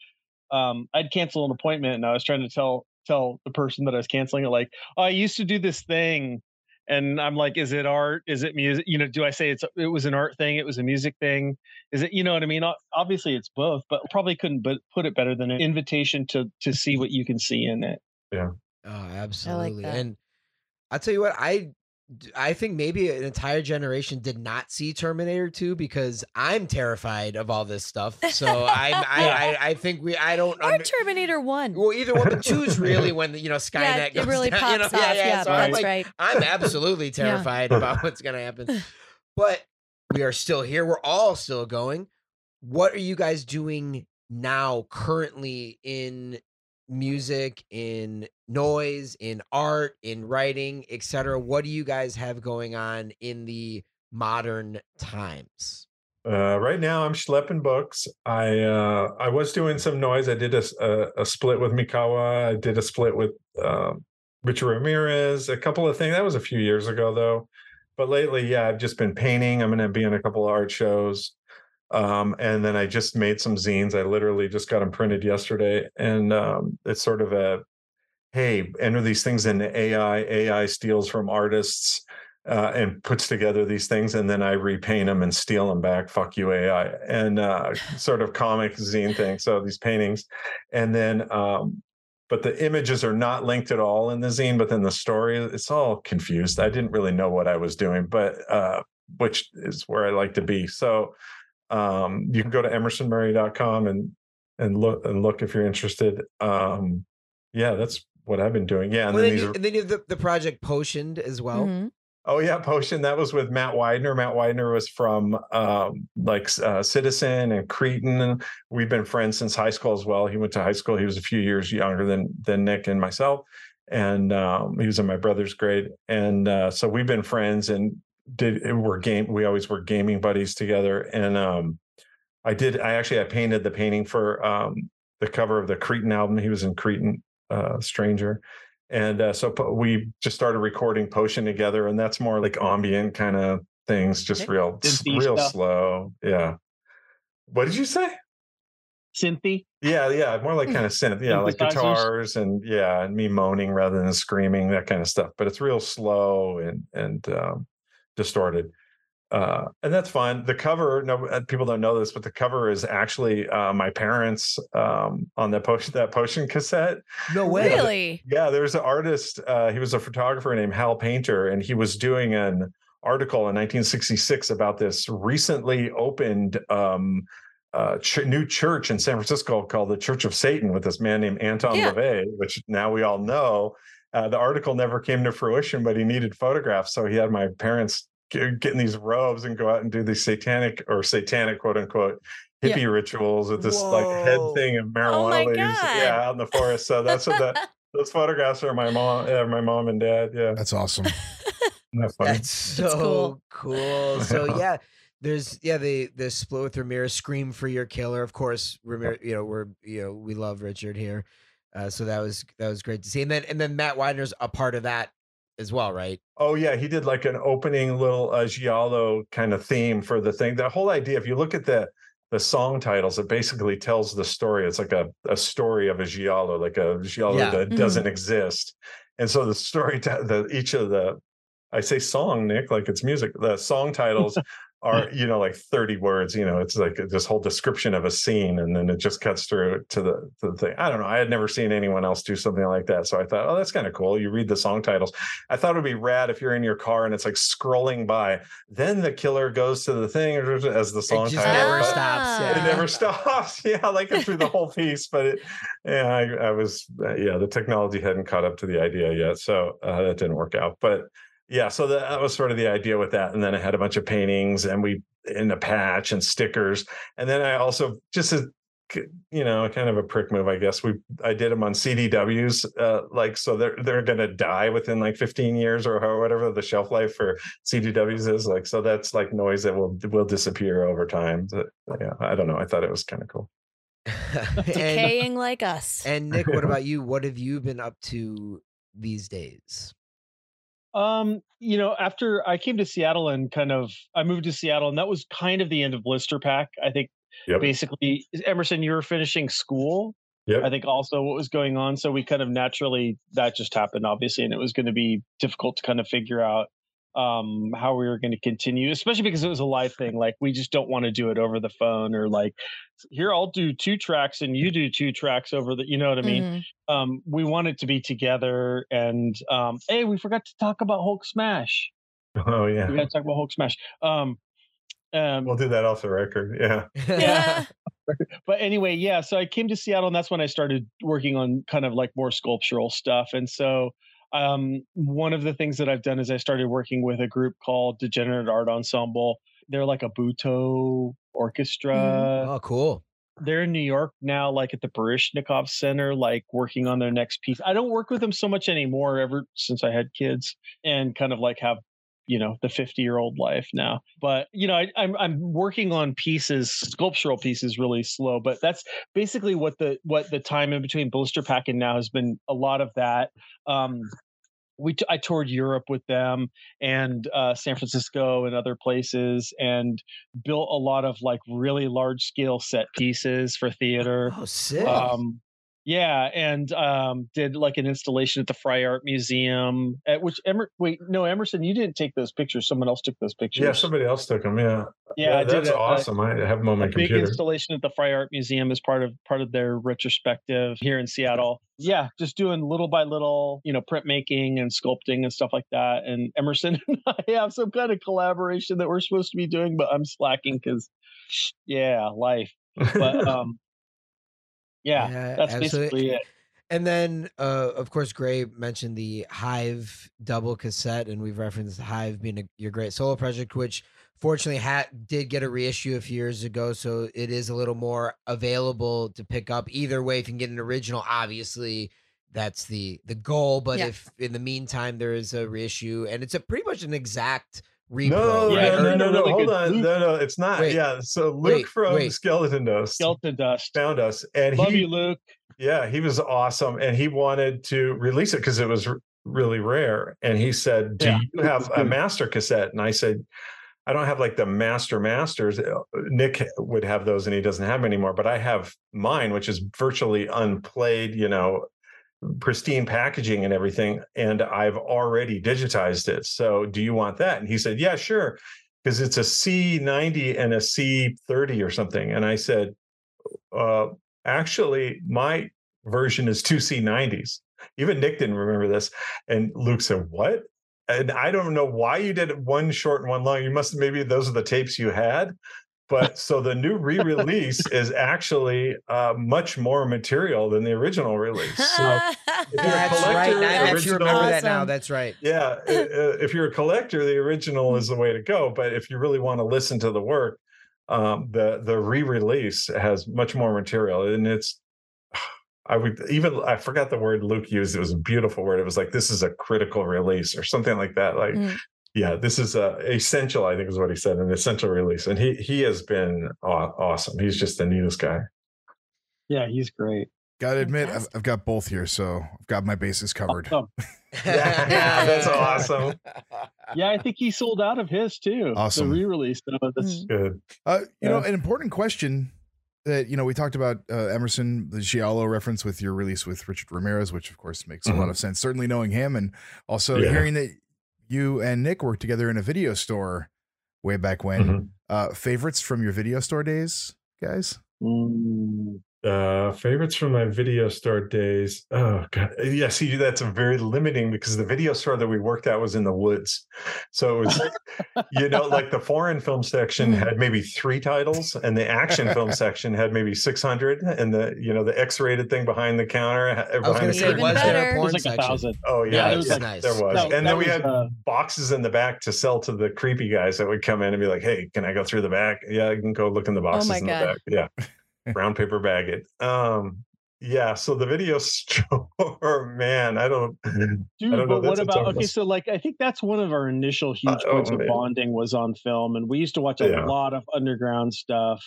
um i'd cancel an appointment and i was trying to tell tell the person that i was canceling it like oh, i used to do this thing. And i'm like is it art? Is it music? You know do i say it's it was an art thing? It was a music thing? Is it you know what i mean? Obviously it's both but probably couldn't but put it better than an invitation to to see what you can see in it. Yeah. Oh, absolutely. that. And I'll tell you what, I d- I think maybe an entire generation did not see Terminator 2 because I'm terrified of all this stuff. So I <laughs> I, I I think we I don't Or under- Terminator 1. well either one, but two's really <laughs> when you know Skynet yeah, goes it really down, pops you know? off. Yeah, yeah. Yeah, so I'm that's like, right. I'm absolutely <laughs> terrified about what's gonna happen. But we are still here. We're all still going. What are you guys doing now, currently in music, in noise, in art, in writing, etc.? What do you guys have going on in the modern times? Uh, right now, I'm schlepping books. I uh, I was doing some noise. I did a split with Mikawa. I did a split with um, Richard Ramirez. A couple of things. That was a few years ago, though. But lately, yeah, I've just been painting. I'm going to be in a couple of art shows. Um, and then I just made some zines. I literally just got them printed yesterday, and um, it's sort of a hey, enter these things into AI. AI steals from artists uh, and puts together these things, and then I repaint them and steal them back. Fuck you, AI, and uh, <laughs> sort of comic zine thing. So these paintings, and then, um, but the images are not linked at all in the zine. But then the story, it's all confused. I didn't really know what I was doing, but uh, which is where I like to be. So um, you can go to emersonmurray.com and and look and look if you're interested. Um, yeah, that's what I've been doing. Yeah, and Well, then then these you, are and then you have the, the project Potioned as well. Mhm. Oh yeah, Potion. That was with Matt Widener. Matt Widener was from um, like uh, Citizen and Cretin. We've been friends since high school as well. He went to high school. He was a few years younger than than Nik and myself, and um, he was in my brother's grade. And uh, so we've been friends and did we're game. We always were gaming buddies together. And um, I did. I actually I painted the painting for um, the cover of the Cretin album. He was in Cretin, uh, Stranger and uh, so po- we just started recording potion together and that's more like ambient kind of things just real Synthy real stuff. slow yeah what did you say Synthy. yeah yeah more like kind of synth yeah like guitars and yeah and me moaning rather than screaming that kind of stuff but it's real slow and and um, distorted uh, and that's fine. The cover, no, uh, people don't know this, but the cover is actually uh, my parents um, on that potion that potion cassette. No way. Really? Yeah, there's an artist. Uh, he was a photographer named Hal Painter, and he was doing an article in 1966 about this recently opened um, uh, ch- new church in San Francisco called the Church of Satan with this man named Anton Yeah. LaVey, which now we all know. Uh, the article never came to fruition, but he needed photographs, so he had my parents g- get in these robes and go out and do these satanic or satanic quote unquote Yeah. hippie rituals with this like head thing of marijuana Oh my ladies, yeah, out in the forest. So that's what that <laughs> those photographs are my mom, yeah, my mom and dad. Yeah, That's awesome. Isn't that funny? That's so cool. cool. So <laughs> yeah, there's yeah the the split with Ramirez, Scream for Your Killer. Of course, Ramirez. You know we're you know we love Richard here, uh, so that was that was great to see. And then and then Matt Widener's a part of that as well, right? Oh yeah, he did like an opening little uh, giallo kind of theme for the thing. The whole idea, if you look at the the song titles, it basically tells the story. It's like a, a story of a giallo, like a giallo Yeah. that Mhm. doesn't exist. And so the story, t- <laughs> the each of the, I say song, Nik, like it's music. The song titles <laughs> are you know like 30 words you know it's like this whole description of a scene and then it just cuts through to the, to the thing i don't know i had never seen anyone else do something like that so i thought oh that's kind of cool you read the song titles i thought it would be rad if you're in your car and it's like scrolling by then the killer goes to the thing as the song it just title never stops. Ah. it never <laughs> stops <laughs> yeah like through the whole piece but it yeah I, I was uh, yeah the technology hadn't caught up to the idea yet so uh, that didn't work out but yeah so that, that was sort of the idea with that and then i had a bunch of paintings and we in a patch and stickers and then i also just as you know kind of a prick move i guess we i did them on cdws uh, like so they're they're gonna die within like 15 years or whatever the shelf life for cdws is like so that's like noise that will will disappear over time But, yeah i don't know i thought it was kind of cool <laughs> <laughs> and, Decaying like us. and Nick, what about you? What have you been up to these days? Um, you know, after I came to Seattle and kind of I moved to Seattle, and that was kind of the end of Blister Pack. I think Yep. basically Emerson, you were finishing school. Yep. I think also what was going on. So we kind of naturally that just happened, obviously, and it was going to be difficult to kind of figure out um how we were going to continue especially because it was a live <laughs> thing like we just don't want to do it over the phone or like here i'll do two tracks and you do two tracks over the you know what i mean? Mhm. um we want it to be together and um hey we forgot to talk about hulk smash. Oh yeah. We got to talk about hulk smash. Um um we'll do that off the record yeah. Yeah. <laughs> but anyway yeah so i came to seattle and that's when i started working on kind of like more sculptural stuff and so um one of the things that i've done is i started working with a group called degenerate art ensemble they're like a butoh orchestra oh, cool. they're in New York now, like at the Baryshnikov Center, like working on their next piece. I don't work with them so much anymore ever since I had kids and kind of like have, you know, the 50 year old life now. But, you know, I, I'm, I'm working on pieces, sculptural pieces really slow, but that's basically what the, what the time in between Blister Pack and now has been a lot of that. Um, we t- I toured Europe with them and uh, San Francisco and other places and built a lot of like really large scale set pieces for theater. Oh, sick. Um, yeah, and um, did like an installation at the Frye Art Museum. At which Emer- wait, no, Emerson, you didn't take those pictures. Someone else took those pictures. yeah somebody else took them yeah yeah, I that's a- a- awesome i have them on my a big installation at the Frye Art Museum as part of part of their retrospective here in Seattle. Yeah, just doing little by little, you know, printmaking and sculpting and stuff like that. And Emerson <laughs> and I have some kind of collaboration that we're supposed to be doing, but I'm slacking because, yeah, life. But <laughs> um, yeah, Yeah, that's absolutely. basically it. And then, uh, of course, Gray mentioned the Hive double cassette, and we've referenced Hive being a, your great solo project, which fortunately ha- did get a reissue a few years ago. So it is a little more available to pick up. Either way, if you can get an original, obviously that's the the goal. But Yeah. if in the meantime there is a reissue, and it's a pretty much an exact repro, No, Yeah, right? no, no, no, no. really Hold on. Luke- No, no, it's not. Wait, yeah. So Luke wait, from wait. Skeleton Dust Skeleton Dust. found us, and Love he, you, Luke. yeah, he was awesome, and he wanted to release it because it was r- really rare. And he said, "Do Yeah, you have a <laughs> master cassette?" And I said. I don't have like the master masters. Uh, Nik would have those and he doesn't have 'em anymore, but I have mine, which is virtually unplayed, you know, pristine packaging and everything. And I've already digitized it. So do you want that? And he said, Yeah, sure. Because it's a C90 and a C30 or something. And I said, uh, Actually, my version is two C90s. Even Nik didn't remember this. And Luke said, What? And I don't know why you did one short and one long. You must maybe those are the tapes you had. But <laughs> so the new re-release is actually uh, much more material than the original release. So you're a That's right. collector, Now that you original- remember that now, that's right. yeah, if you're a collector, the original is the way to go. But if you really want to listen to the work, um, the the re-release has much more material, and it's. <sighs> I would even I forgot the word Luke used. It was a beautiful word. It was like this is a critical release or something like that. Like, Mm. Yeah, this is a essential. I think is what he said, an essential release, and he he has been aw- awesome. He's just the neatest guy. Yeah, he's great. Gotta admit, I've, I've got both here, so I've got my bases covered. Awesome. <laughs> <laughs> Yeah, that's awesome. <laughs> Yeah, I think he sold out of his too. Awesome. The re-release. So that's Mm. Good. Uh, you know, an important question that you know we talked about uh, Emerson the Giallo reference with your release with Richard Ramirez, which of course makes a lot Mhm. of sense. Certainly knowing him, and also Yeah. hearing that you and Nik worked together in a video store way back when. Mhm. Uh, favorites from your video store days, guys? Mm. Uh, favorites from my video store days. Oh god, yeah. See, that's a very limiting because the video store that we worked at was in the woods, so it was, you know, like the foreign film section Mm. had maybe three titles, and the action film <laughs> section had maybe six hundred, and the you know the X-rated thing behind the counter. ha- was behind the say, Even was there better. a It porn was like a thousand. Oh yeah, Yeah, it was yeah, like- nice. there was, No, and then that we was, had uh, boxes in the back to sell to the creepy guys that would come in and be like, "Hey, can I go through the back? Yeah, I can go look in the boxes my in the back. Yeah, brown paper bag it. Um, yeah. So the video <laughs> store, man, I don't. I Dude, don't know, but what about okay? So, like, I think that's one of our initial huge oh, points of man. bonding was on film, and we used to watch a Yeah. lot of underground stuff.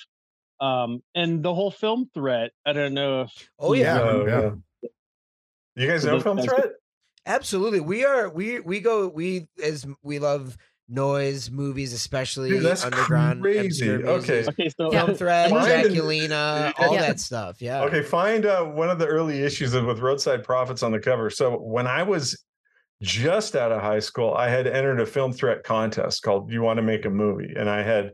Um, and the whole film threat. I don't know if Oh yeah, Yeah. Oh, yeah. yeah. You guys know Film Threat? absolutely. We are we we go we as we love noise movies, especially Dude, that's underground crazy. Okay. okay, so Yeah. Film Threat, Find- Jacquelina, all Yeah. that stuff. Yeah. Okay, find uh, one of the early issues of- with Roadside Prophets on the cover. So when I was just out of high school, I had entered a film threat contest called "You Want to Make a Movie," and I had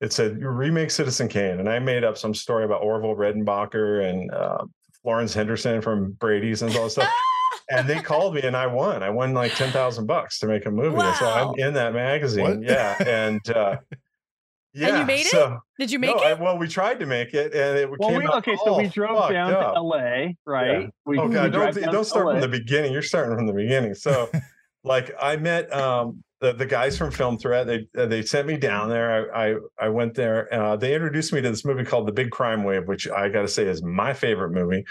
it said remake Citizen Kane, and I made up some story about Orville Redenbacher and uh, Florence Henderson from Brady's and all that stuff. <laughs> and they called me, and I won. I won like ten thousand bucks to make a movie, and so I'm in that magazine. What? Yeah, and uh, <laughs> yeah, made it? so, Did you make no, it? I, well, we tried to make it, and it well, came we, out okay, so we drove down up. to LA, right? We, Oh god, drive don't don't start LA. from the beginning. You're starting from the beginning. So, <laughs> like, I met um the, the guys from Film Threat. They uh, they sent me down there. I I, I went there. Uh, they introduced me to this movie called The Big Crime Wave, which I got to say is my favorite movie.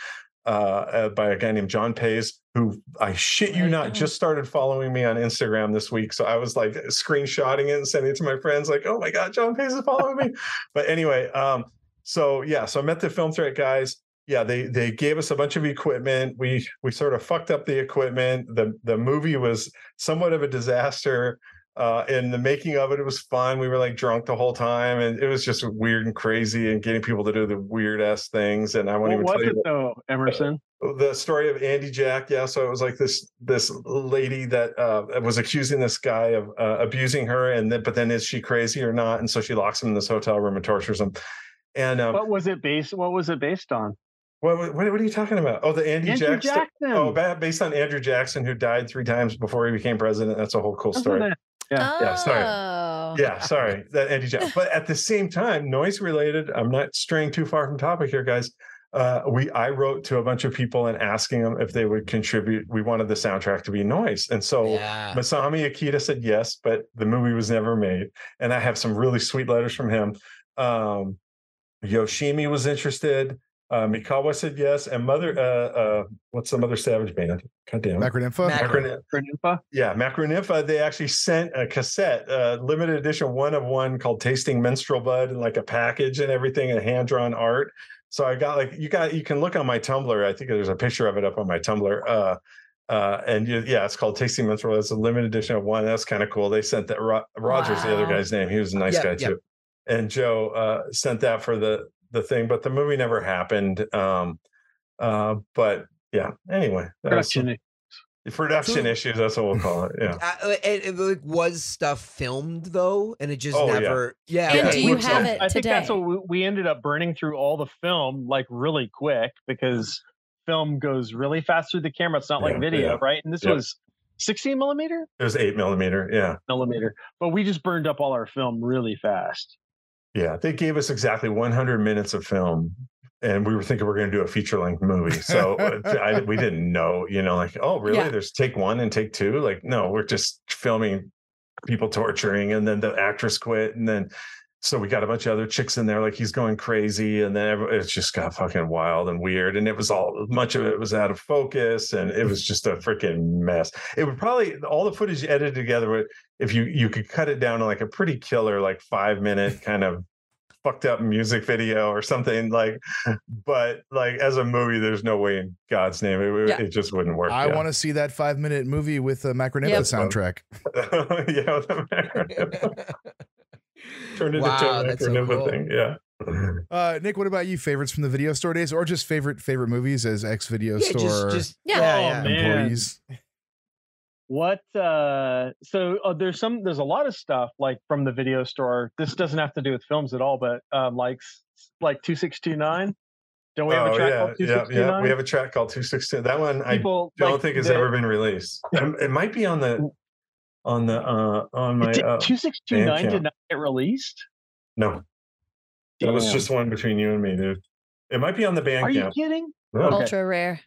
Uh, uh, by a guy named John Paizs, who I shit you not just started following me on Instagram this week. So I was like screenshotting it and sending it to my friends, like, "Oh my god, John Paizs is following me." <laughs> But anyway, um, so yeah, so I met the Film Threat guys. Yeah they they gave us a bunch of equipment. We we sort of fucked up the equipment. The the movie was somewhat of a disaster uh in the making of it it was fun we were like drunk the whole time and it was just weird and crazy and getting people to do the weird ass things and i won't What even tell you it though, Emerson? <laughs> the story of Andy Jack. Yeah, so it was like this this lady that uh, was accusing this guy of uh, abusing her, and then but then is she crazy or not? And so she locks him in this hotel room and tortures him. And um, What was it based? What was it based on? what, what what are you talking about? Oh, the Andy Andrew Jack. Jackson. Oh, based on Andrew Jackson, who died three times before he became president. That's a whole cool story. It? Yeah. yeah, sorry. Oh. Yeah, sorry, that Andy Jack. But at the same time, noise related. I'm not straying too far from topic here, guys. Uh, we I wrote to a bunch of people and asking them if they would contribute. We wanted the soundtrack to be noise, and so Yeah. Masami Akita said yes, but the movie was never made. And I have some really sweet letters from him. Um, Yoshimi was interested. Uh, Mikawa said yes, and Mother, uh, uh, what's the Mother Savage band? God damn it. Macronympha? Mac- Macron- Granimpa? yeah, Macronympha, they actually sent a cassette, uh, limited edition one of one called Tasting Menstrual Bud, and like a package and everything, and hand drawn art. So I got like you got you can look on my Tumblr. I think there's a picture of it up on my Tumblr. Uh, uh, and you, yeah, it's called Tasting Menstrual. It's a limited edition of one. That's kind of cool. They sent that. Ro- Roger's the other guy's name. He was a nice Yep, guy yep. too. And Joe uh, sent that for the the thing, but the movie never happened. Um, uh, but yeah. Anyway, that's- Production. production So- issues. That's what we'll call it. Yeah. Uh, it, it, like, was stuff filmed though, and it just Oh, never. Yeah. And Yeah, do you have is- it I think that's what we, we ended up burning through all the film like really quick because film goes really fast through the camera. It's not like video, yeah. right? And this Yeah. was 16 millimeter It was eight millimeter. Yeah. millimeter, but we just burned up all our film really fast. Yeah. They gave us exactly 100 minutes of film. And we were thinking we are going to do a feature length movie. So uh, I, we didn't know, you know, like, oh, really? Yeah. There's take one and take two. Like, no, we're just filming people torturing. And then the actress quit. And then, so we got a bunch of other chicks in there, like he's going crazy. And then it just got fucking wild and weird. And it was all, much of it was out of focus. And it was just a freaking mess. It would probably, all the footage edited together would, if you you could cut it down to like a pretty killer like five minute kind of fucked up music video or something like but like as a movie there's no way in god's name it, Yeah. it just wouldn't work I want to see that five minute movie with the Macronympha Yep. soundtrack. to <laughs> yeah <laughs> with the macronym. turned into Wow, a that's so macronym cool. thing yeah <laughs> Uh, Nik, what about you? Favorites from the video store days, or just favorite favorite movies as ex video Yeah, just, store just Yeah. yeah, Oh, yeah. employees? What uh so uh, there's some there's a lot of stuff like from the video store. This doesn't have to do with films at all, but um like like 2629. Don't we have a oh track yeah, called yeah, yeah. We have a track called 216. That one I don't like, think has the- ever been released. Um, It might be on the on the uh on my Did- uh, 2629 did not get released. no. That was just one between you and me, dude. It might be on the band. Are you kidding? No. Okay. Ultra rare.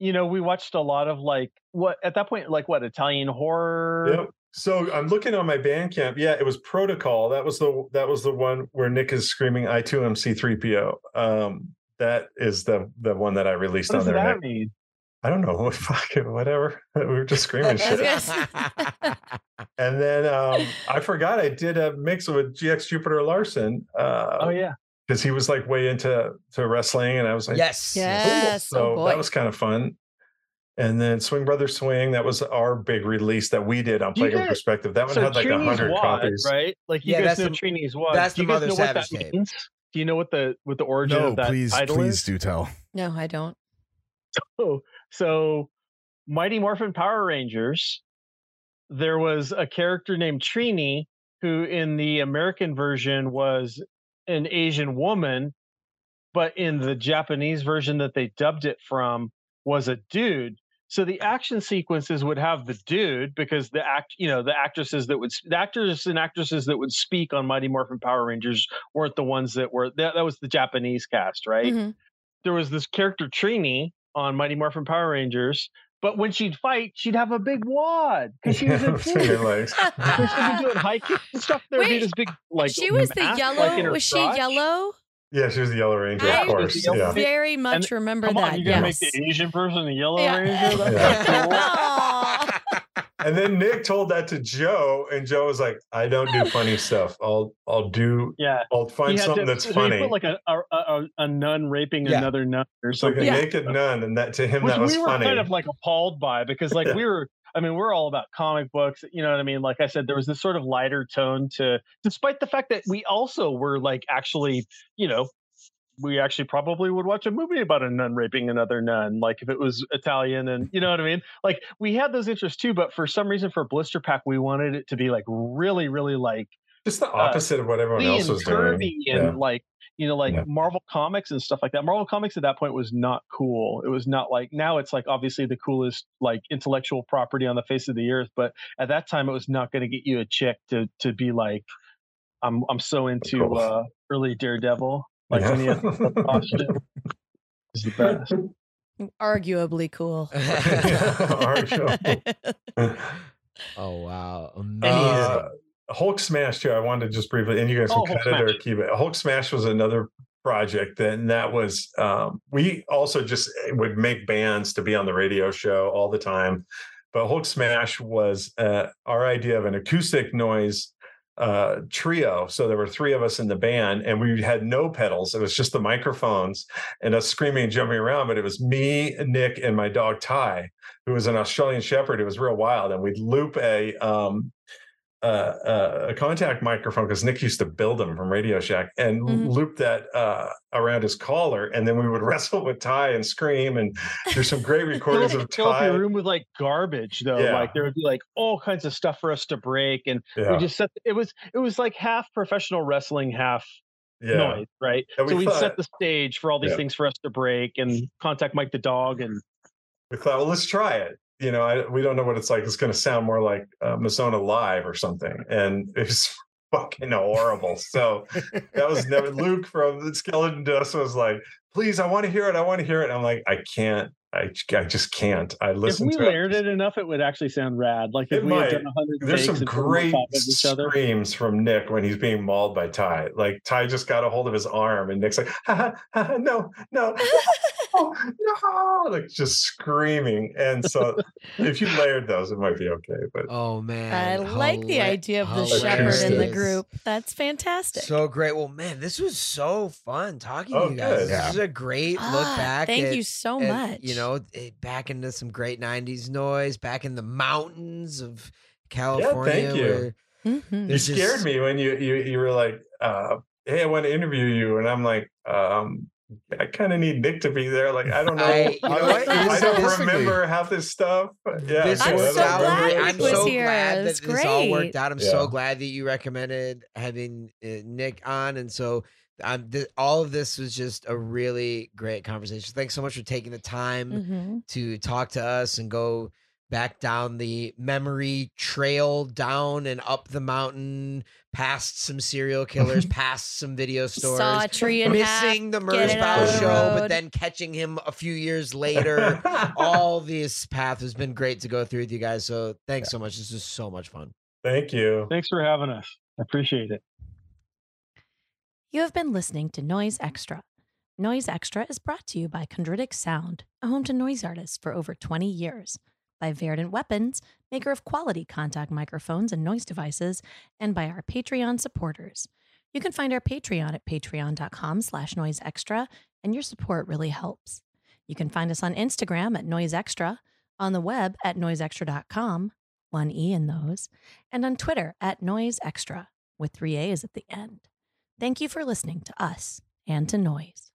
You know, we watched a lot of like what at that point like what Italian horror. Yep. So I'm looking on my Bandcamp. Yeah, it was Protocol. That was the that was the one where Nik is screaming I2M C3PO. Um, that is the the one that I released What on does there. that Nik. mean? I don't know. <laughs> Fuck it, whatever. <laughs> We were just <laughs> screaming shit. Yes. And then um, I forgot I did a mix with GX Jupitter-Larsen. Uh, Oh yeah. because he was like way into to wrestling, and I was like, yes. Yes. so oh that was kind of fun. And then Swing Brothers Swing, that was our big release that we did on Do you Playground guys- Perspective. That one so had like a Trini's hundred Wad, copies. right? Like you Yeah, guys that's know the- Trini's what? that's Do you the guys Mother know what that Savage tape. means? Do you know what the what the origin No, of that please, title please is? do tell. no, I don't. So, so Mighty Morphin Power Rangers, there was a character named Trini who in the American version was an Asian woman, but in the Japanese version that they dubbed it from was a dude. So the action sequences would have the dude because the act, you know, the actresses that would the actors and actresses that would speak on Mighty Morphin Power Rangers weren't the ones that were that, that was the Japanese cast, right? Mhm. there was this character Trini on Mighty Morphin Power Rangers, but when she'd fight, she'd have a big wad because <laughs> she was in Between legs. When she'd be doing <laughs> hiking and stuff, there would be this big like. she was the yellow. like, was she crotch. yellow? Yeah, she was the Yellow Ranger, I of course. was the Yellow Yeah. Very much remember Come that. on, you're gonna yes. make the Asian person the Yellow Yeah. Ranger. That's Yeah. cool. <laughs> Aw. And then Nik told that to Joe, and Joe was like, "I don't do funny stuff. I'll I'll do Yeah, I'll find had something to- that's so he funny." put like a a, a, a nun raping Yeah. another nun or It's like a something. Yeah. naked nun, and that to him which that was funny. we were funny. kind of like appalled by because like Yeah. we were i mean we're all about comic books you know what i mean like i said there was this sort of lighter tone to despite the fact that we also were like actually you know we actually probably would watch a movie about a nun raping another nun like if it was italian and you know what i mean like we had those interests too but for some reason for blister pack we wanted it to be like really really like Just the opposite of what everyone else was doing. and Yeah. like you know like Yeah. marvel comics and stuff like that marvel comics at that point was not cool it was not like now it's like obviously the coolest like intellectual property on the face of the earth but at that time it was not going to get you a chick to to be like i'm i'm so into Cool. uh early daredevil like Yeah. when he had the <laughs> costume is the best Arguably cool. <laughs> <laughs> oh wow, Uh. Hulk Smash too. I wanted to just briefly, and you guys Oh, can Hulk cut it or keep it. Hulk Smash was another project, and that was um, we also just would make bands to be on the radio show all the time. But Hulk Smash was uh, our idea of an acoustic noise uh, trio. So there were three of us in the band, and we had no pedals. It was just the microphones and us screaming and jumping around. But it was me, Nik, and my dog Ty, who was an Australian Shepherd. It was real wild, and we'd loop a um, uh, a contact microphone because Nik used to build them from Radio Shack and Mhm. loop that uh, around his collar, and then we would <laughs> wrestle with Ty and scream. And there's some great <laughs> recordings of fill Ty. your room with like garbage though Yeah. like there would be like all kinds of stuff for us to break and Yeah, we just set it was it was like half professional wrestling half yeah. noise, right? We so we'd thought- set the stage for all these things for us to break and contact mic the dog and We thought, well, let's try it. You know, I, we don't know what it's like. It's going to sound more like uh, Masonna Live or something, and <laughs> it's fucking horrible. So that was never <laughs> Luke from the Skeleton Dust was like, "Please, I want to hear it. I want to hear it." And I'm like, "I can't. I, I just can't." I listen. if we to layered it enough, it would actually sound rad. Like if It we might. had done a hundred There's some and put them on great top other. screams from Nik when he's being mauled by Ty. Like Ty just got a hold of his arm, and Nik's like, ha, ha, ha, ha, "No, no, <laughs> no, no!" Like just screaming. And so, if you layered those, it might be okay. But Oh man, I like the idea of the hilarious. shepherd in the group. That's fantastic. So great. Well, man, this was so fun talking Oh, to you guys. good. This Yeah. is a great look Ah, back. Thank at- you so at, much. You know, eh, back into some great '90s noise, back in the mountains of California. Thank you. where Mhm. you scared just- me when you you you were like, uh, "Hey, I want to interview you," and I'm like, um, I kind of need Nik to be there. Like, I don't know. I, you know I what? like I don't remember half this stuff. Yeah, This I'm was so glad I'm was so here. glad It's that this all worked out. I'm Yeah. so glad that you recommended having uh, Nik on, and so um, th- all of this was just a really great conversation. Thanks so much for taking the time Mhm. to talk to us and go back down the memory trail, down and up the mountain, past some serial killers, mm-hmm. past some video stores. Saw a tree in half. Missing the get it Merzbow out the show, but then catching him a few years later. <laughs> All this path has been great to go through with you guys. So thanks so much. This was so much fun. Thank you. Thanks for having us. I appreciate it. You have been listening to Noise Extra. Noise Extra is brought to you by Chondritic Sound, a home to noise artists for over 20 years, by Verdant Weapons, maker of quality contact microphones and noise devices, and by our Patreon supporters. You can find our Patreon at patreon.com slash noisextra, and your support really helps. You can find us on Instagram at noisextra, on the web at noisextra.com, one E in those, and on Twitter at noisextra, with three A's at the end. Thank you for listening to us and to Noise.